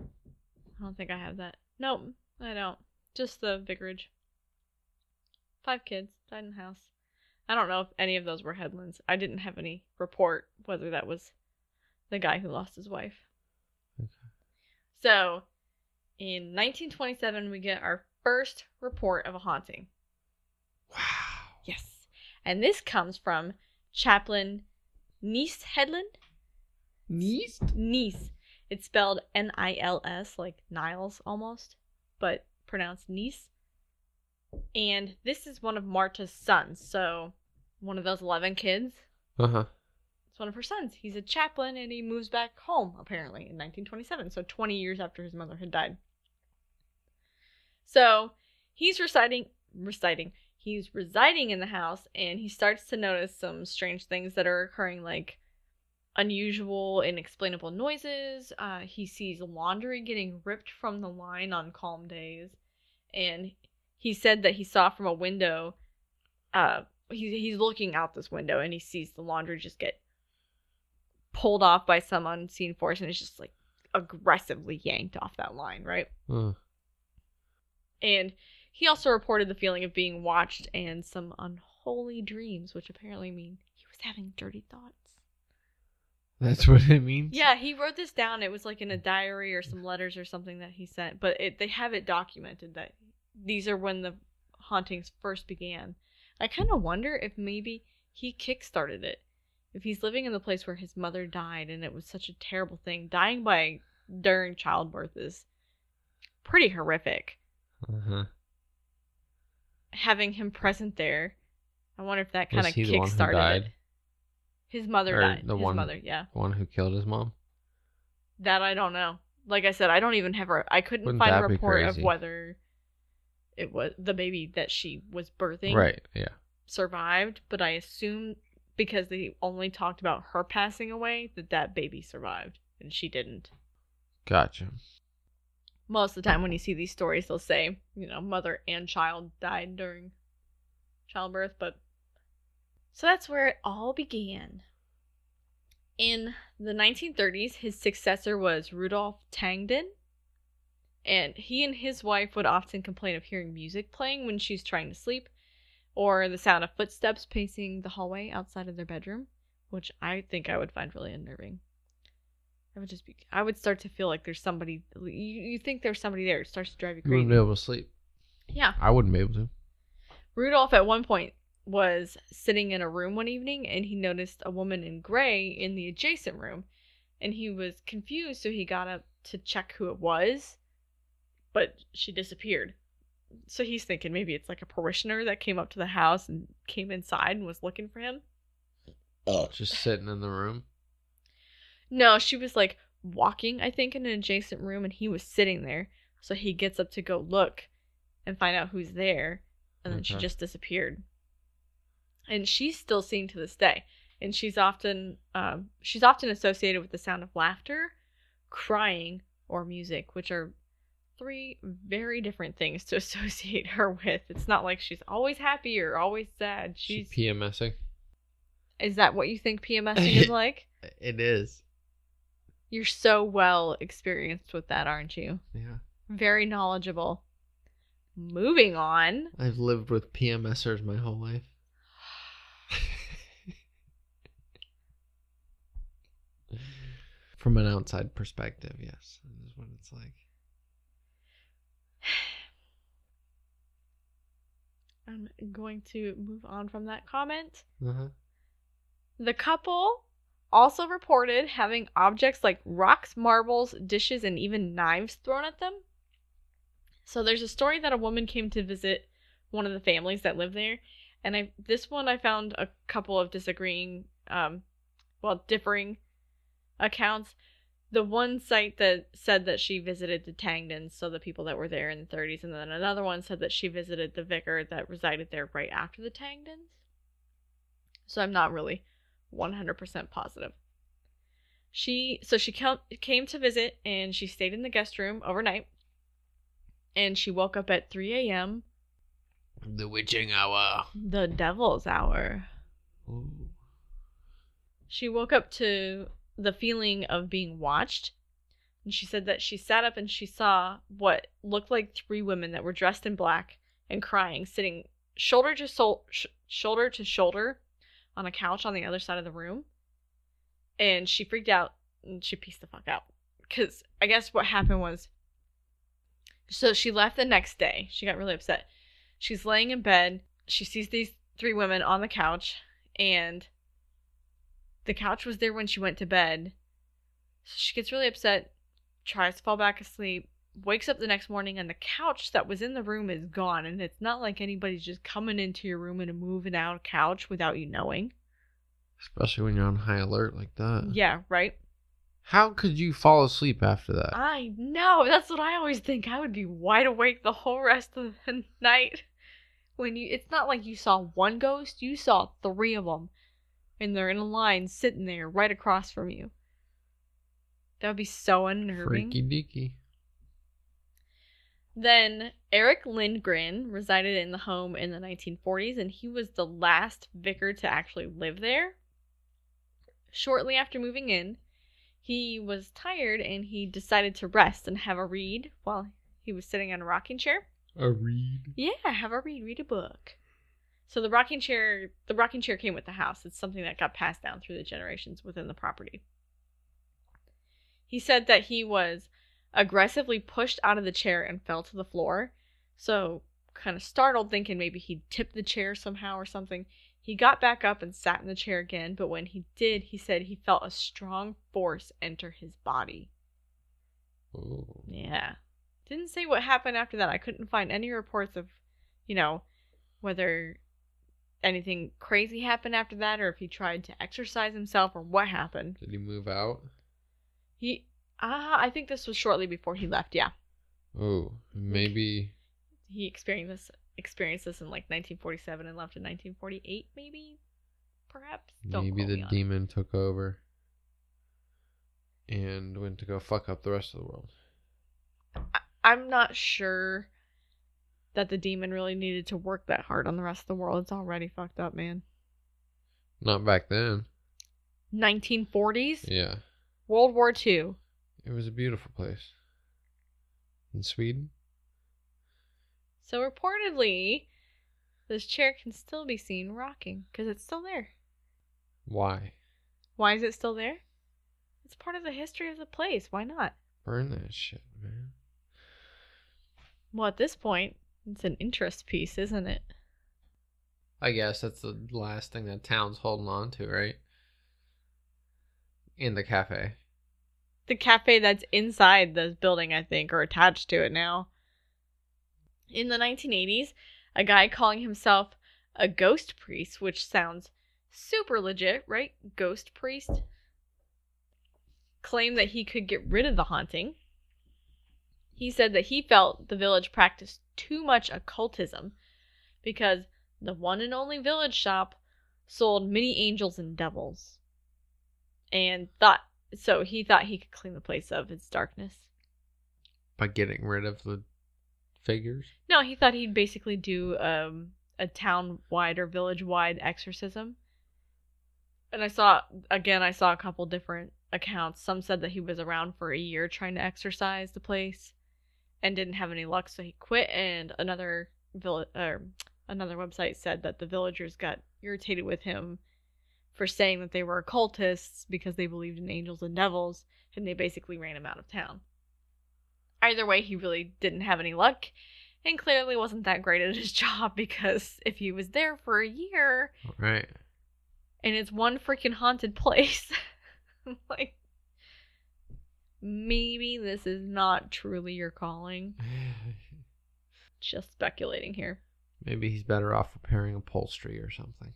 I don't think I have that. Nope, I don't. Just the vicarage. Five kids died in the house. I don't know if any of those were Hedlunds. I didn't have any report whether that was the guy who lost his wife. Okay. So, in 1927, we get our first report of a haunting. Wow. Yes. And this comes from Chaplain Nice Hedlund. Nice. Nice. It's spelled N I L S, like Niles almost, but pronounced Nice. And this is one of Marta's sons. So, one of those 11 kids. Uh-huh. It's one of her sons. He's a chaplain and he moves back home, apparently, in 1927. So, 20 years after his mother had died. So, he's reciting, reciting, he's residing in the house and he starts to notice some strange things that are occurring, like unusual, inexplainable noises. Uh, he sees laundry getting ripped from the line on calm days, and he said that he saw from a window. Uh, he's he's looking out this window and he sees the laundry just get pulled off by some unseen force, and it's just like aggressively yanked off that line, right? Uh, And he also reported the feeling of being watched and some unholy dreams, which apparently mean he was having dirty thoughts. that's what it means. Yeah, he wrote this down. It was like in a diary or some letters or something that he sent, but it, they have it documented that these are when the hauntings first began. I kind of wonder if maybe he kickstarted it. If he's living in the place where his mother died and it was such a terrible thing, dying by during childbirth is pretty horrific. Uh-huh. Having him present there, I wonder if that kind of kickstarted died? it. His mother Or died. the his one- mother, yeah. The one who killed his mom. That I don't know. Like I said, I don't even have a. I couldn't Wouldn't find a report of whether it was the baby that she was birthing Right. Yeah. survived, but I assume because they only talked about her passing away that that baby survived and she didn't. Gotcha. Most of the time, when you see these stories, they'll say you know mother and child died during childbirth, but so that's where it all began. In the 1930s, his successor was Rudolf Tangden, and he and his wife would often complain of hearing music playing when she's trying to sleep, or the sound of footsteps pacing the hallway outside of their bedroom, which I think I would find really unnerving. I would just be, I would start to feel like there's somebody, you, you think there's somebody there, it starts to drive you You wouldn't be able to sleep. Yeah. I wouldn't be able to. Rudolph at one point was sitting in a room one evening and he noticed a woman in gray in the adjacent room and he was confused so he got up to check who it was but she disappeared. So he's thinking maybe it's like a parishioner that came up to the house and came inside and was looking for him. Oh, Just sitting in the room. no she was like walking i think in an adjacent room and he was sitting there. So he gets up to go look and find out who's there and then she just disappeared. And she's still seen to this day. And she's often um, she's often associated with the sound of laughter crying or music which are three very different things to associate her with it's not like she's always happy or always sad She's she's PMSing. is that what you think pmsing is like It is. you're so well experienced with that aren't you Yeah. very knowledgeable moving on I've lived with PMSers my whole life. From an outside perspective, yes. this is what it's like. i'm going to move on from that comment Uh-huh. The couple also reported having objects like rocks, marbles, dishes, and even knives thrown at them. So there's a story that a woman came to visit one of the families that live there, and I this one I found a couple of disagreeing, um, well, differing accounts. The one site that said that she visited the Tangdens, so the people that were there in the 30s, and then another one said that she visited the vicar that resided there right after the Tangdens. So I'm not really 100% positive. She so she came came to visit and she stayed in the guest room overnight. And she woke up at 3 a.m. The witching hour. the devil's hour. Ooh. She woke up to the feeling of being watched. And she said that she sat up and she saw what looked like three women that were dressed in black and crying, sitting shoulder to sol- sh- shoulder to shoulder on a couch on the other side of the room. And she freaked out and she pieced the fuck out. Because I guess what happened was. So she left the next day. She got really upset. She's laying in bed. She sees these three women on the couch. And the couch was there when she went to bed. So she gets really upset, tries to fall back asleep, wakes up the next morning, and the couch that was in the room is gone. And it's not like anybody's just coming into your room and moving out a couch without you knowing. Especially when you're on high alert like that. Yeah, right? How could you fall asleep after that? I know. That's what I always think. I would be wide awake the whole rest of the night. When you, it's not like you saw one ghost, you saw three of them and they're in a line sitting there right across from you. That would be so unnerving. Freaky deaky. Then Eric Lindgren resided in the home in the 1940s, and he was the last vicar to actually live there. Shortly after moving in, he was tired and he decided to rest and have a read while he was sitting on a rocking chair. A read. Yeah, have a read, read a book. So the rocking chair, the rocking chair came with the house. It's something that got passed down through the generations within the property. He said that he was aggressively pushed out of the chair and fell to the floor. So, kind of startled, thinking maybe he'd tipped the chair somehow or something. He got back up and sat in the chair again, but when he did, he said he felt a strong force enter his body. Oh. Yeah. Didn't say what happened after that. I couldn't find any reports of, you know, whether anything crazy happened after that or if he tried to exercise himself or what happened. Did he move out? He ah, I think this was shortly before he left. Yeah. Oh, maybe. He experienced this experienced this in like 1947 and left in 1948 maybe perhaps. Don't maybe the me on it. demon took over and went to go fuck up the rest of the world. I'm not sure that the demon really needed to work that hard on the rest of the world. It's already fucked up, man. Not back then. 1940s, Yeah. World War II. It was a beautiful place. In Sweden? So reportedly, this chair can still be seen rocking because it's still there. Why? Why is it still there? It's part of the history of the place. Why not? Burn that shit, man. Well, at this point, it's an interest piece, isn't it? I guess that's the last thing that town's holding on to, right? In the cafe. The cafe that's inside the building, I think, or attached to it now. In the 1980s, a guy calling himself a ghost priest, which sounds super legit, right? Ghost priest. Claimed that he could get rid of the haunting. He said that he felt the village practiced too much occultism because the one and only village shop sold many angels and devils. And thought so he thought he could clean the place of its darkness. By getting rid of the figures? No, he thought he'd basically do um, a town wide or village wide exorcism. And I saw again, I saw a couple different accounts. Some said that he was around for a year trying to exorcise the place, and didn't have any luck, so he quit. And another vill- or another website said that the villagers got irritated with him for saying that they were occultists because they believed in angels and devils, and they basically ran him out of town. Either way, he really didn't have any luck, and clearly wasn't that great at his job because if he was there for a year Right. and it's one freaking haunted place, like maybe this is not truly your calling. Just speculating here. Maybe he's better off repairing upholstery or something.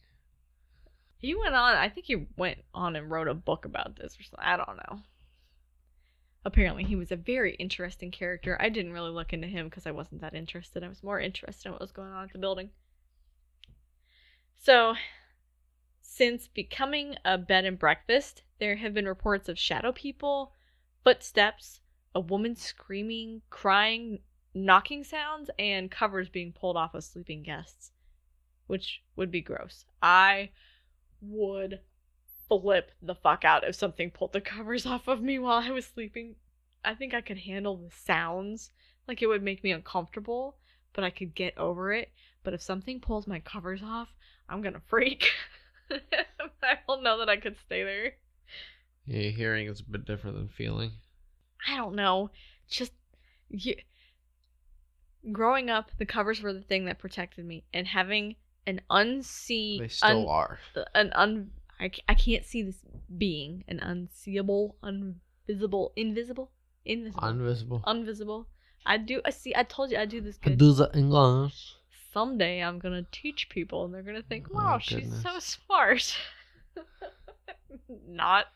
He went on, I think he went on and wrote a book about this or something. I don't know. Apparently, he was a very interesting character. I didn't really look into him because I wasn't that interested. I was more interested in what was going on at the building. So, since becoming a bed and breakfast, there have been reports of shadow people, footsteps, a woman screaming, crying, knocking sounds, and covers being pulled off of sleeping guests, which would be gross. I would flip the fuck out if something pulled the covers off of me while I was sleeping. I think I could handle the sounds. Like it would make me uncomfortable, but I could get over it. But if something pulls my covers off, I'm gonna freak. I don't know that I could stay there. Yeah, hearing is a bit different than feeling. I don't know. Just you, growing up, the covers were the thing that protected me, and having an unseen, They still un- are. an un I, I can't see this being an unseeable invisible invisible invisible Invisible. unvisible i do i see i told you i do this good I Do the English. someday i'm gonna teach people and they're gonna think Oh, wow she's so smart not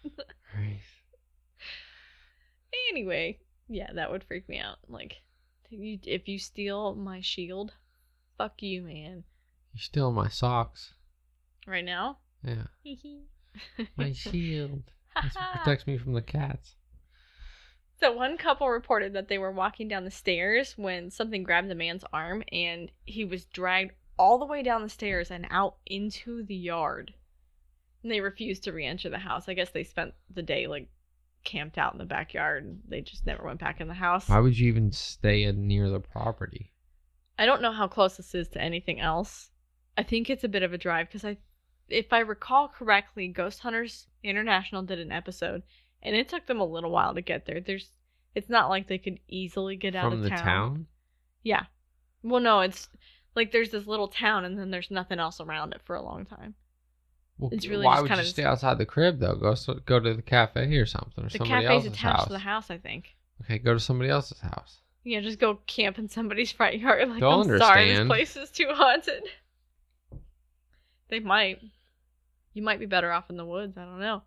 anyway yeah that would freak me out like you, if you steal my shield fuck you man You steal my socks. right now Yeah. My shield. This protects me from the cats. So one couple reported that they were walking down the stairs when something grabbed the man's arm and he was dragged all the way down the stairs and out into the yard. And they refused to re-enter the house. I guess they spent the day like camped out in the backyard and they just never went back in the house. Why would you even stay in- near the property? I don't know how close this is to anything else. I think it's a bit of a drive because I if I recall correctly, Ghost Hunters International did an episode and it took them a little while to get there. There's it's not like they could easily get out From of the town? Yeah. Well, no, it's like there's this little town and then there's nothing else around it for a long time. Well, It's really why just would kind you of- stay outside the crib though? Go so, go to the cafe or something, or The somebody cafe's else's attached house. to the house, I think. Okay, go to somebody else's house. Yeah, just go camp in somebody's front yard. Like, They'll I'm sorry, this understand. place is too haunted. They might. You might be better off in the woods. I don't know.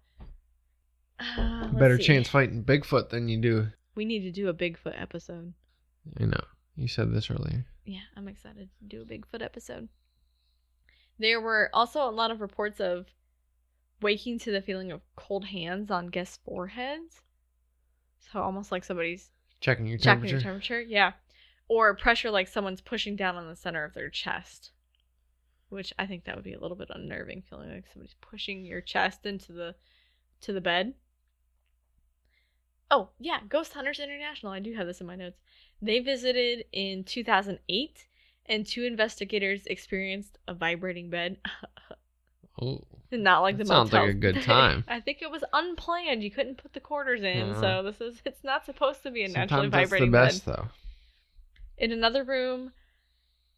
Uh, let's Better see. chance fighting Bigfoot than you do. We need to do a Bigfoot episode. I know. You said this earlier. Yeah, I'm excited to do a Bigfoot episode. There were also a lot of reports of waking to the feeling of cold hands on guests' foreheads. So almost like somebody's Checking your checking temperature. your temperature. Yeah. Or pressure like someone's pushing down on the center of their chest. Which I think that would be a little bit unnerving, feeling like somebody's pushing your chest into the to the bed. Oh, yeah, Ghost Hunters International. I do have this in my notes. They visited in 2008 and two investigators experienced a vibrating bed. oh, Not like the sounds like a good time. I think it was unplanned. You couldn't put the quarters in, Uh-huh. so this is it's not supposed to be a naturally sometimes that's the vibrating bed. best though. In another room,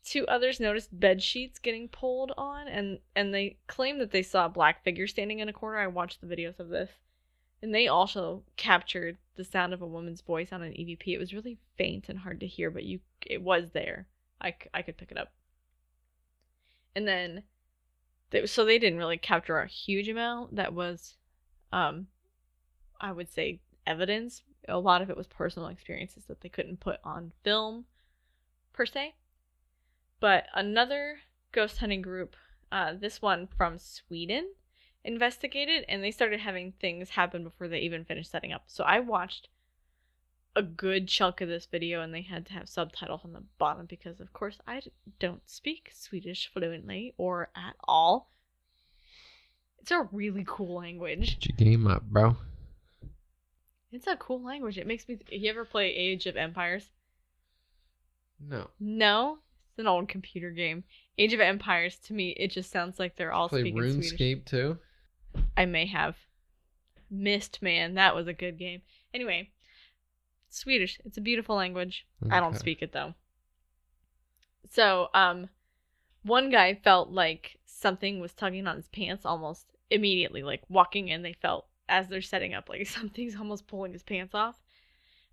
two others noticed bed sheets getting pulled on, and and they claim that they saw a black figure standing in a corner. I watched the videos of this, and they also captured the sound of a woman's voice on an EVP. It was really faint and hard to hear, but you it was there. I, I could pick it up. And then, they, so they didn't really capture a huge amount. That was, um, I would say evidence. A lot of it was personal experiences that they couldn't put on film per se. But another ghost hunting group, uh, this one from Sweden, investigated and they started having things happen before they even finished setting up. So I watched a good chunk of this video and they had to have subtitles on the bottom because, of course, I don't speak Swedish fluently or at all. It's a really cool language. Get your game up, bro. It's a cool language. It makes me. you ever play Age of Empires? No. No, it's an old computer game. Age of Empires to me, it just sounds like they're all Play speaking RuneScape Swedish. too. I may have missed, man. That was a good game. Anyway, Swedish. It's a beautiful language. I don't speak it though. So, um, one guy felt like something was tugging on his pants almost immediately. Like walking in, they felt as they're setting up, like something's almost pulling his pants off.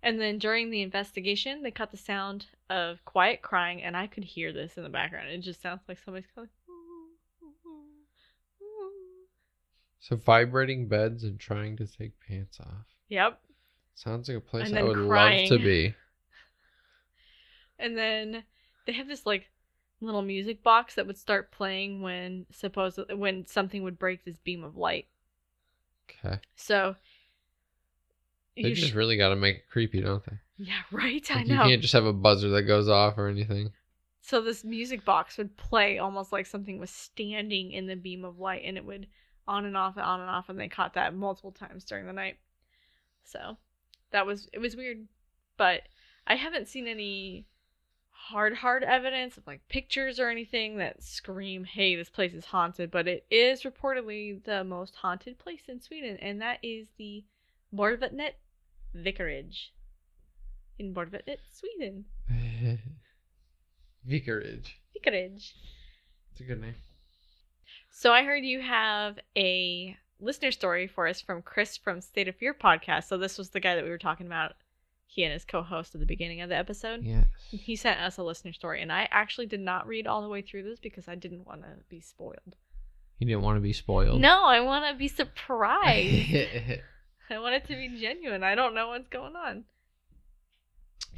And then during the investigation, they caught the sound of quiet crying, and I could hear this in the background. It just sounds like somebody's going. So vibrating beds and trying to take pants off. Yep. Sounds like a place And I would crying. love to be. And then they have this like little music box that would start playing when supposedly when something would break this beam of light. Okay. So They just sh- really got to make it creepy, don't they? yeah, right. I Like, you can't just have a buzzer that goes off or anything. So this music box would play almost like something was standing in the beam of light, and it would on and off and on and off, and they caught that multiple times during the night. So that was it was weird, but I haven't seen any hard hard evidence of like pictures or anything that scream, "Hey, this place is haunted." But it is reportedly the most haunted place in Sweden, and that is the Borvatnet Vicarage in Borvatnet, Sweden. Vicarage. Vicarage. It's a good name. So I heard you have a listener story for us from Chris from State of Fear podcast. So this was the guy that we were talking about. He and his co-host at the beginning of the episode. Yes. He sent us a listener story, and I actually did not read all the way through this because I didn't want to be spoiled. He didn't want to be spoiled. No, I want to be surprised. I want it to be genuine. I don't know what's going on.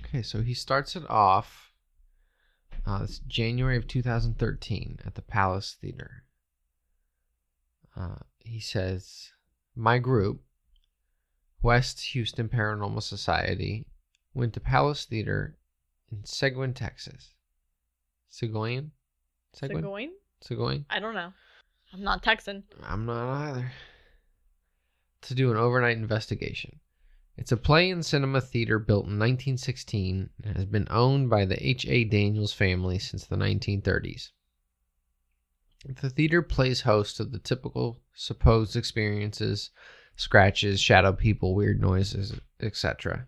okay, so he starts it off. Uh, it's January of 2013 at the Palace Theater. Uh, he says, My group, West Houston Paranormal Society, went to Palace Theater in Seguin, Texas. Seguin? Seguin? Seguin? Seguin? I don't know. I'm not Texan. I'm not either. To do an overnight investigation. It's a play and cinema theater built in 1916 and has been owned by the H.A. Daniels family since the 1930s. The theater plays host to the typical supposed experiences scratches, shadow people, weird noises, etc.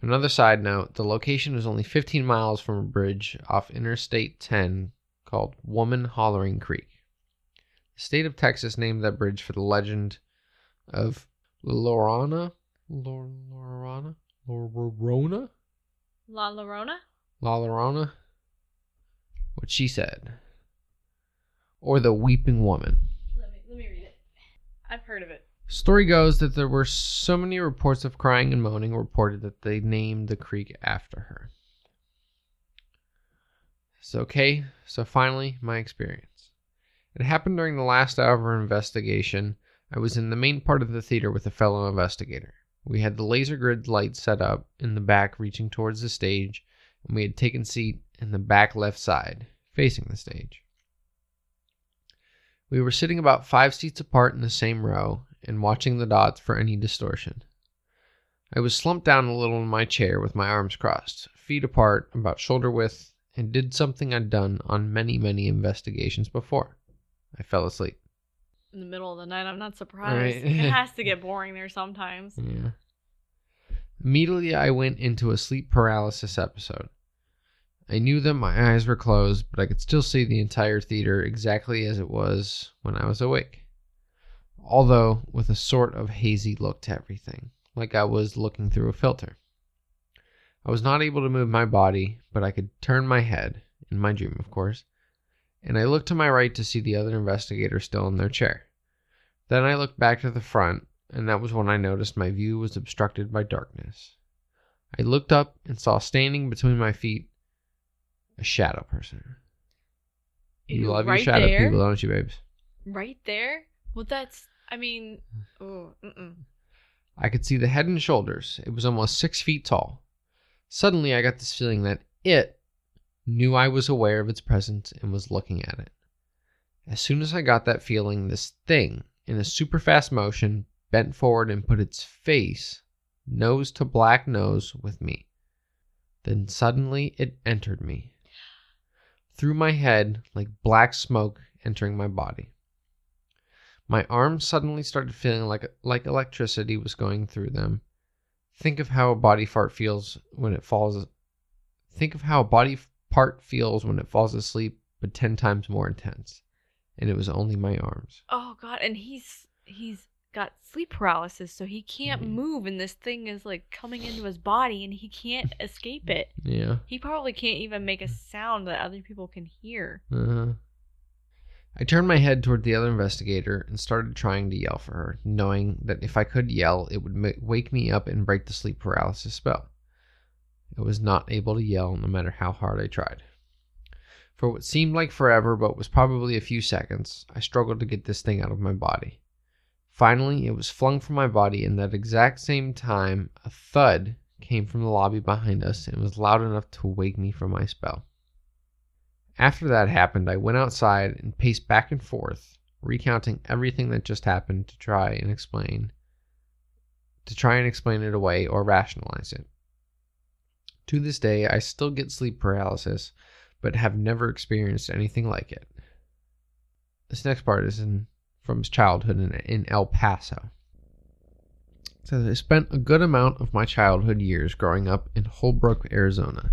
Another side note the location is only 15 miles from a bridge off Interstate 10 called Woman Hollering Creek. The state of Texas named that bridge for the legend of Lorana. Lor- Lorana? Lorona? La Llorona? La Llorona? What she said. Or the Weeping Woman. Let me let me read it. I've heard of it. Story goes that there were so many reports of crying and moaning reported that they named the creek after her. So, okay, so finally, my experience. It happened during the last hour of our investigation. I was in the main part of the theater with a fellow investigator. We had the laser grid light set up in the back, reaching towards the stage, and we had taken seat in the back left side, facing the stage. We were sitting about five seats apart in the same row and watching the dots for any distortion. I was slumped down a little in my chair with my arms crossed, feet apart, about shoulder width, and did something I'd done on many, many investigations before. I fell asleep. In the middle of the night, I'm not surprised. Right. it has to get boring there sometimes. Yeah. Immediately, I went into a sleep paralysis episode. I knew that my eyes were closed, but I could still see the entire theater exactly as it was when I was awake. Although with a sort of hazy look to everything, like I was looking through a filter. I was not able to move my body, but I could turn my head, in my dream, of course, and I looked to my right to see the other investigator still in their chair. Then I looked back to the front, and that was when I noticed my view was obstructed by darkness. I looked up and saw standing between my feet a shadow person. You Ew, love right your shadow there? people, don't you, babes? Right there? Well, that's. I mean, oh, mm-mm. I could see the head and shoulders. It was almost six feet tall. Suddenly, I got this feeling that it knew I was aware of its presence and was looking at it. As soon as I got that feeling, this thing, in a super fast motion, bent forward and put its face, nose to black nose, with me. Then suddenly it entered me. Through my head, like black smoke entering my body. My arms suddenly started feeling like like electricity was going through them. Think of how a body fart feels when it falls. Think of how a body part feels when it falls asleep, but ten times more intense. And it was only my arms. Oh God, and he's he's got sleep paralysis, so he can't Mhm. move, and this thing is like coming into his body, and he can't escape it. Yeah. He probably can't even make a sound that other people can hear. Uh-huh. I turned my head toward the other investigator and started trying to yell for her, knowing that if I could yell, it would ma- wake me up and break the sleep paralysis spell. I was not able to yell no matter how hard I tried. For what seemed like forever, but was probably a few seconds, I struggled to get this thing out of my body. Finally, it was flung from my body, and that exact same time, a thud came from the lobby behind us and was loud enough to wake me from my spell. After that happened, I went outside and paced back and forth, recounting everything that just happened to try and explain to try and explain it away or rationalize it. To this day, I still get sleep paralysis, but have never experienced anything like it. This next part is in from his childhood in, in El Paso. Says I spent a good amount of my childhood years growing up in Holbrook, Arizona.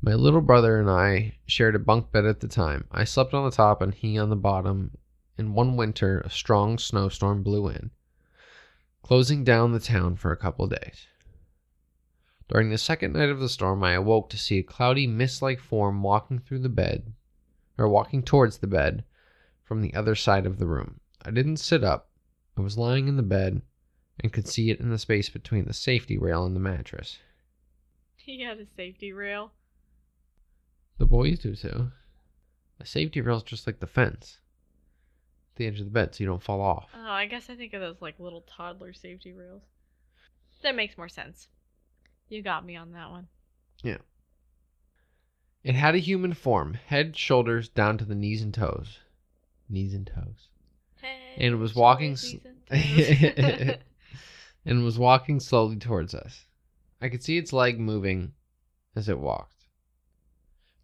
My little brother and I shared a bunk bed at the time. I slept on the top and he on the bottom. And one winter, a strong snowstorm blew in, closing down the town for a couple of days. During the second night of the storm, I awoke to see a cloudy, mist like form walking through the bed, or walking towards the bed from the other side of the room. I didn't sit up. I was lying in the bed and could see it in the space between the safety rail and the mattress. He had a safety rail. The boys do too. A safety rail's just like the fence. the edge of the bed so you don't fall off. Oh, I guess I think of those like little toddler safety rails. That makes more sense. You got me on that one. Yeah. It had a human form, head, shoulders, down to the knees and toes. Knees and toes. And it was walking s- and was walking slowly towards us. I could see its leg moving as it walked.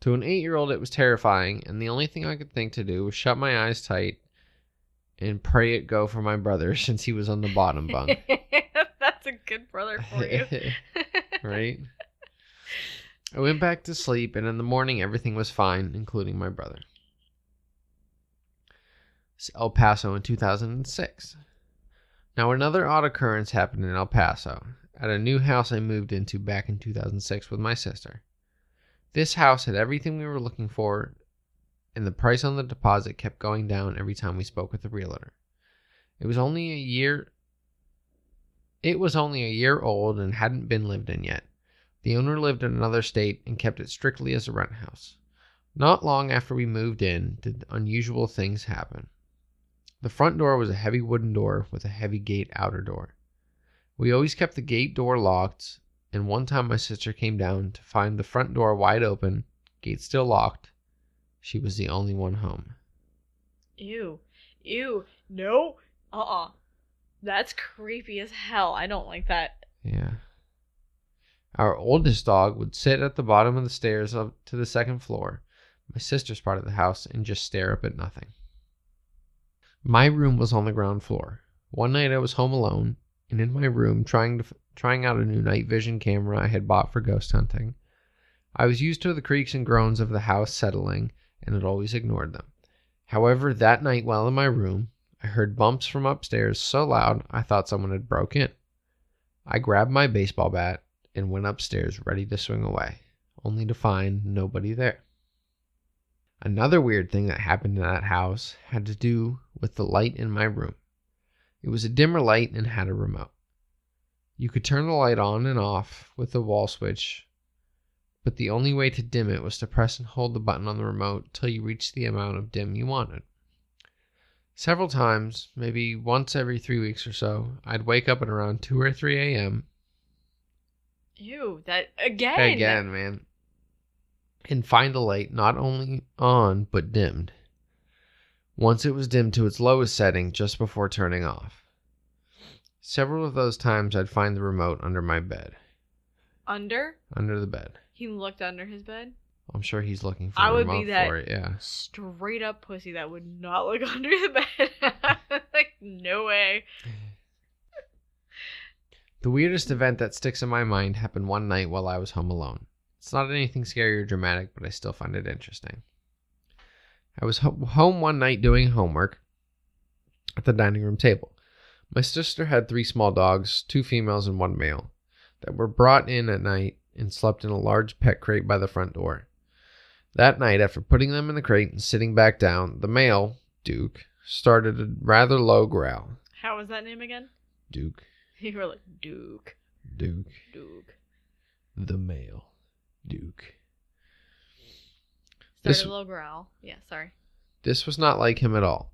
To an eight year old, it was terrifying, and the only thing I could think to do was shut my eyes tight and pray it go for my brother since he was on the bottom bunk. That's a good brother for you. right? I went back to sleep, and in the morning, everything was fine, including my brother. El Paso in 2006. Now, another odd occurrence happened in El Paso at a new house I moved into back in 2006 with my sister. This house had everything we were looking for, and the price on the deposit kept going down every time we spoke with the realtor. It was only a year it was only a year old and hadn't been lived in yet. The owner lived in another state and kept it strictly as a rent house. Not long after we moved in did unusual things happen. The front door was a heavy wooden door with a heavy gate outer door. We always kept the gate door locked, and one time my sister came down to find the front door wide open, gate still locked. She was the only one home. Ew. Ew. No. Uh uh That's creepy as hell. I don't like that. Yeah. Our oldest dog would sit at the bottom of the stairs up to the second floor, my sister's part of the house, and just stare up at nothing. My room was on the ground floor. One night I was home alone, and in my room trying to trying out a new night vision camera I had bought for ghost hunting. I was used to the creaks and groans of the house settling, and had always ignored them. However, that night while in my room, I heard bumps from upstairs so loud I thought someone had broke in. I grabbed my baseball bat and went upstairs ready to swing away, only to find nobody there. Another weird thing that happened in that house had to do with the light in my room. It was a dimmer light and had a remote. You could turn the light on and off with the wall switch, but the only way to dim it was to press and hold the button on the remote till you reached the amount of dim you wanted. Several times, maybe once every three weeks or so, I'd wake up at around 2 or 3 a.m. Ew. That again. again, man, and find the light not only on but dimmed. Once it was dimmed to its lowest setting just before turning off. Several of those times I'd find the remote under my bed. Under. Under the bed. He looked under his bed. I'm sure he's looking for I the would be remote that- for it, yeah. Straight up pussy that would not look under the bed. like no way. The weirdest event that sticks in my mind happened one night while I was home alone. It's not anything scary or dramatic, but I still find it interesting. I was ho- home one night doing homework at the dining room table. My sister had three small dogs, two females and one male, that were brought in at night and slept in a large pet crate by the front door. That night, after putting them in the crate and sitting back down, the male, Duke, started a rather low growl. How was that name again? Duke, You were like Duke, Duke. Duke. the male Duke. Started This- a little growl. Yeah, sorry. This was not like him at all.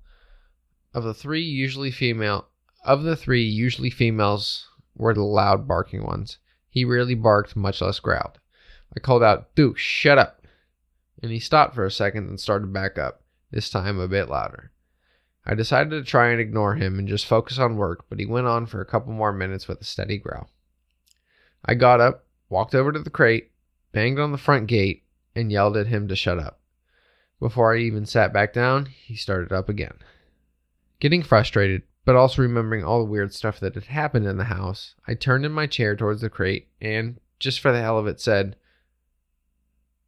Of the three usually female of the three usually females were the loud barking ones. He rarely barked, much less growled. I called out, Duke, shut up. And he stopped for a second and started back up, this time a bit louder. I decided to try and ignore him and just focus on work, but he went on for a couple more minutes with a steady growl. I got up, walked over to the crate, banged on the front gate, and yelled at him to shut up. Before I even sat back down, he started up again. Getting frustrated, but also remembering all the weird stuff that had happened in the house, I turned in my chair towards the crate and, just for the hell of it, said,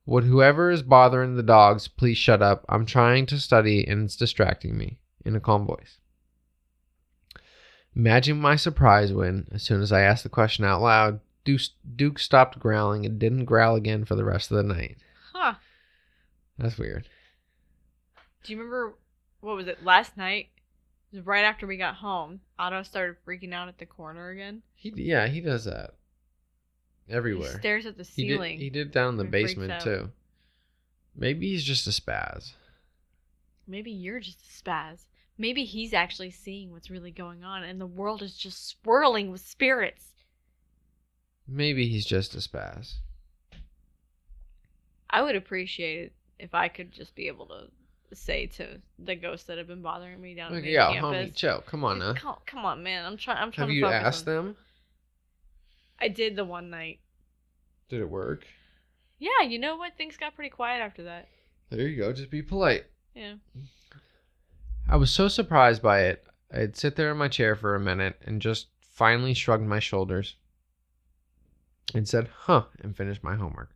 Would whoever is bothering the dogs please shut up? I'm trying to study and it's distracting me, in a calm voice. Imagine my surprise when, as soon as I asked the question out loud, Duke, Duke stopped growling and didn't growl again for the rest of the night. Huh. That's weird. Do you remember what was it last night? It was right after we got home. Otto started freaking out at the corner again. He yeah, he does that He everywhere. stares at the He did, ceiling. he did down in the basement too. Maybe he's just a spaz. Maybe you're just a spaz. Maybe he's actually seeing what's really going on and the world is just swirling with spirits. Maybe he's just a spaz. I would appreciate it if I could just be able to say to the ghosts that have been bothering me down Like, at yeah, campus. homie, chill. Come on now. Come, come on, man. I'm trying. I'm trying Have to you focus asked on- them? I did the one night. Did it work? Yeah, you know what? Things got pretty quiet after that. There you go. Just be polite. Yeah. I was so surprised by it. I'd sit there in my chair for a minute and just finally shrugged my shoulders and said, huh, and finished my homework.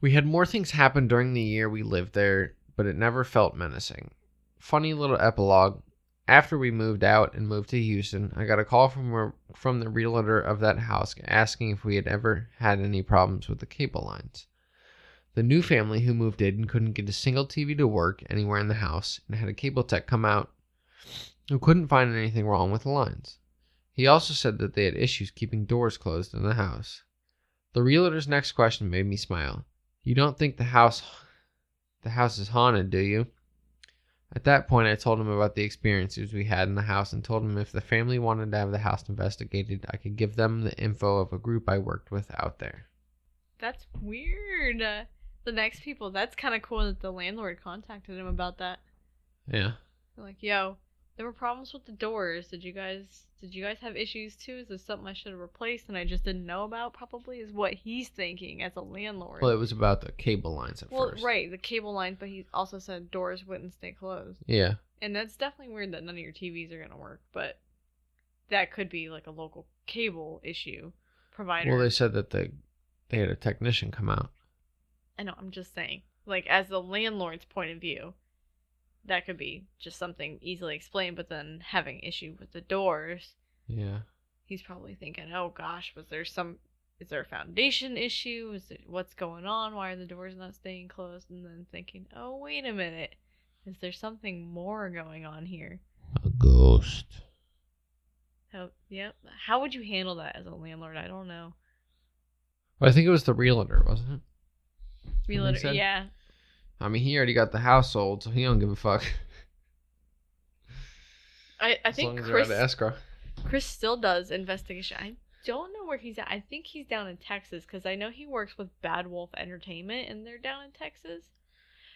We had more things happen during the year we lived there, but it never felt menacing. Funny little epilogue. After we moved out and moved to Houston, I got a call from from the realtor of that house asking if we had ever had any problems with the cable lines. The new family who moved in couldn't get a single TV to work anywhere in the house and had a cable tech come out who couldn't find anything wrong with the lines. He also said that they had issues keeping doors closed in the house. The realtor's next question made me smile. You don't think the house the house is haunted, do you? At that point, I told him about the experiences we had in the house and told him if the family wanted to have the house investigated, I could give them the info of a group I worked with out there. That's weird. Uh, the next people. That's kind of cool that the landlord contacted him about that. Yeah. They're like, yo, there were problems with the doors. Did you guys did you guys have issues too? Is this something I should have replaced and I just didn't know about? Probably is what he's thinking as a landlord. Well, it was about the cable lines at Well, first. right, the cable lines, but he also said doors wouldn't stay closed. Yeah. And that's definitely weird that none of your TVs are gonna work, but that could be like a local cable issue provider. Well, they said that they they had a technician come out. I know, I'm just saying. Like as the landlord's point of view, that could be just something easily explained, but then having issue with the doors, Yeah. he's probably thinking, "Oh gosh, was there some is there a foundation issue? Is it what's going on? Why are the doors not staying closed?" And then thinking, "Oh, wait a minute. Is there something more going on here?" A ghost. How, yep. How would you handle that as a landlord? I don't know. Well, I think it was the realtor, wasn't it? We Something literally, said? yeah. I mean, he already got the household, so he don't give a fuck. I, I think Chris out of escrow. Chris still does investigation. I don't know where he's at. I think he's down in Texas because I know he works with Bad Wolf Entertainment and they're down in Texas.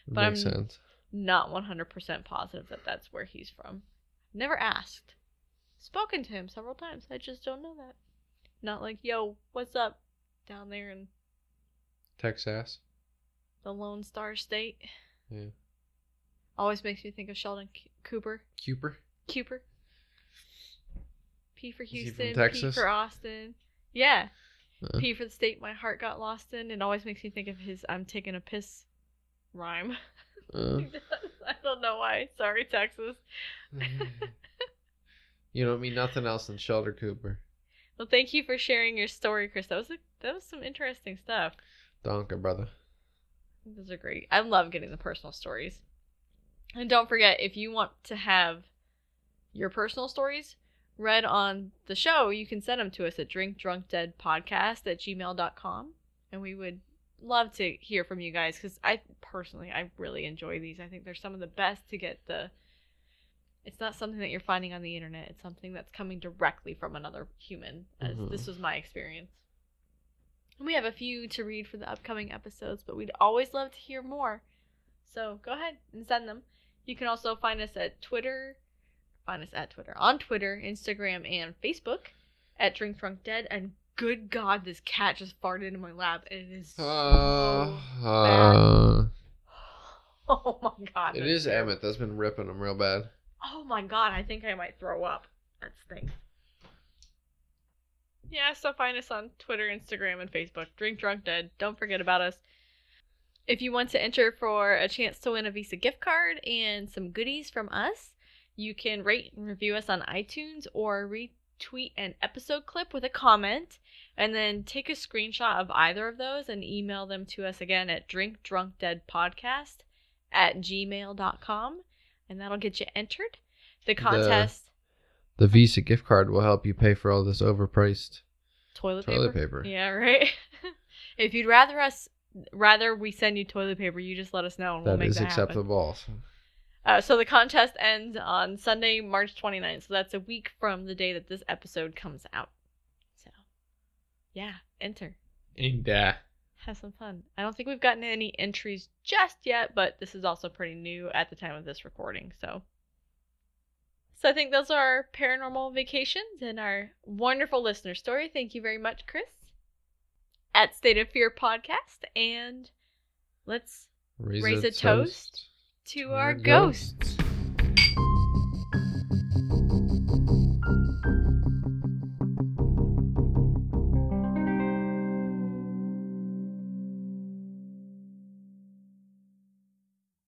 but Makes I'm- sense. Not 100% positive that that's where he's from. Never asked. Spoken to him several times. I just don't know that. Not like, yo, what's up down there in Texas. The Lone Star State? Yeah. Always makes me think of Sheldon C- Cooper. Cooper. Cooper. P for Houston. P Texas? for Austin. Yeah. Uh, P for the state my heart got lost in. It always makes me think of his I'm taking a piss rhyme. uh, I don't know why. Sorry, Texas. you don't mean nothing else than Sheldon Cooper. Well, thank you for sharing your story, Chris. That was a, that was some interesting stuff. Donker, brother. Those are great. I love getting the personal stories. And don't forget, if you want to have your personal stories read on the show, you can send them to us at drinkdrunkdeadpodcast at gmail.com. And we would love to hear from you guys because I personally, I really enjoy these. I think they're some of the best to get the. It's not something that you're finding on the internet. It's something that's coming directly from another human. As Mhm. this was my experience. We have a few to read for the upcoming episodes, but we'd always love to hear more. So go ahead and send them. You can also find us at Twitter. Find us at Twitter. On Twitter, Instagram, and Facebook at Drink Drunk Dead. And good God, this cat just farted in my lap. And it is so Uh, bad. uh, Oh my God. it is. Emmett that's been ripping him real bad. Oh my God, I think I might throw up. That stinks. Yeah, so find us on Twitter, Instagram, and Facebook. Drink Drunk Dead. Don't forget about us. If you want to enter for a chance to win a Visa gift card and some goodies from us, you can rate and review us on iTunes or retweet an episode clip with a comment and then take a screenshot of either of those and email them to us again at drinkdrunkdeadpodcast at gmail.com and that'll get you entered. The contest The Visa gift card will help you pay for all this overpriced toilet, toilet paper. paper. Yeah, right. if you'd rather us rather we send you toilet paper, you just let us know and we'll make that happen. That is acceptable. Also. Uh, so the contest ends on Sunday, March 29th. So that's a week from the day that this episode comes out. So, yeah, enter. And uh, Have some fun. I don't think we've gotten any entries just yet, but this is also pretty new at the time of this recording. So, so I think those are our paranormal vacations and our wonderful listener story. Thank you very much, Chris. At State of Fear podcast, and let's raise, Raise a toast to our ghosts.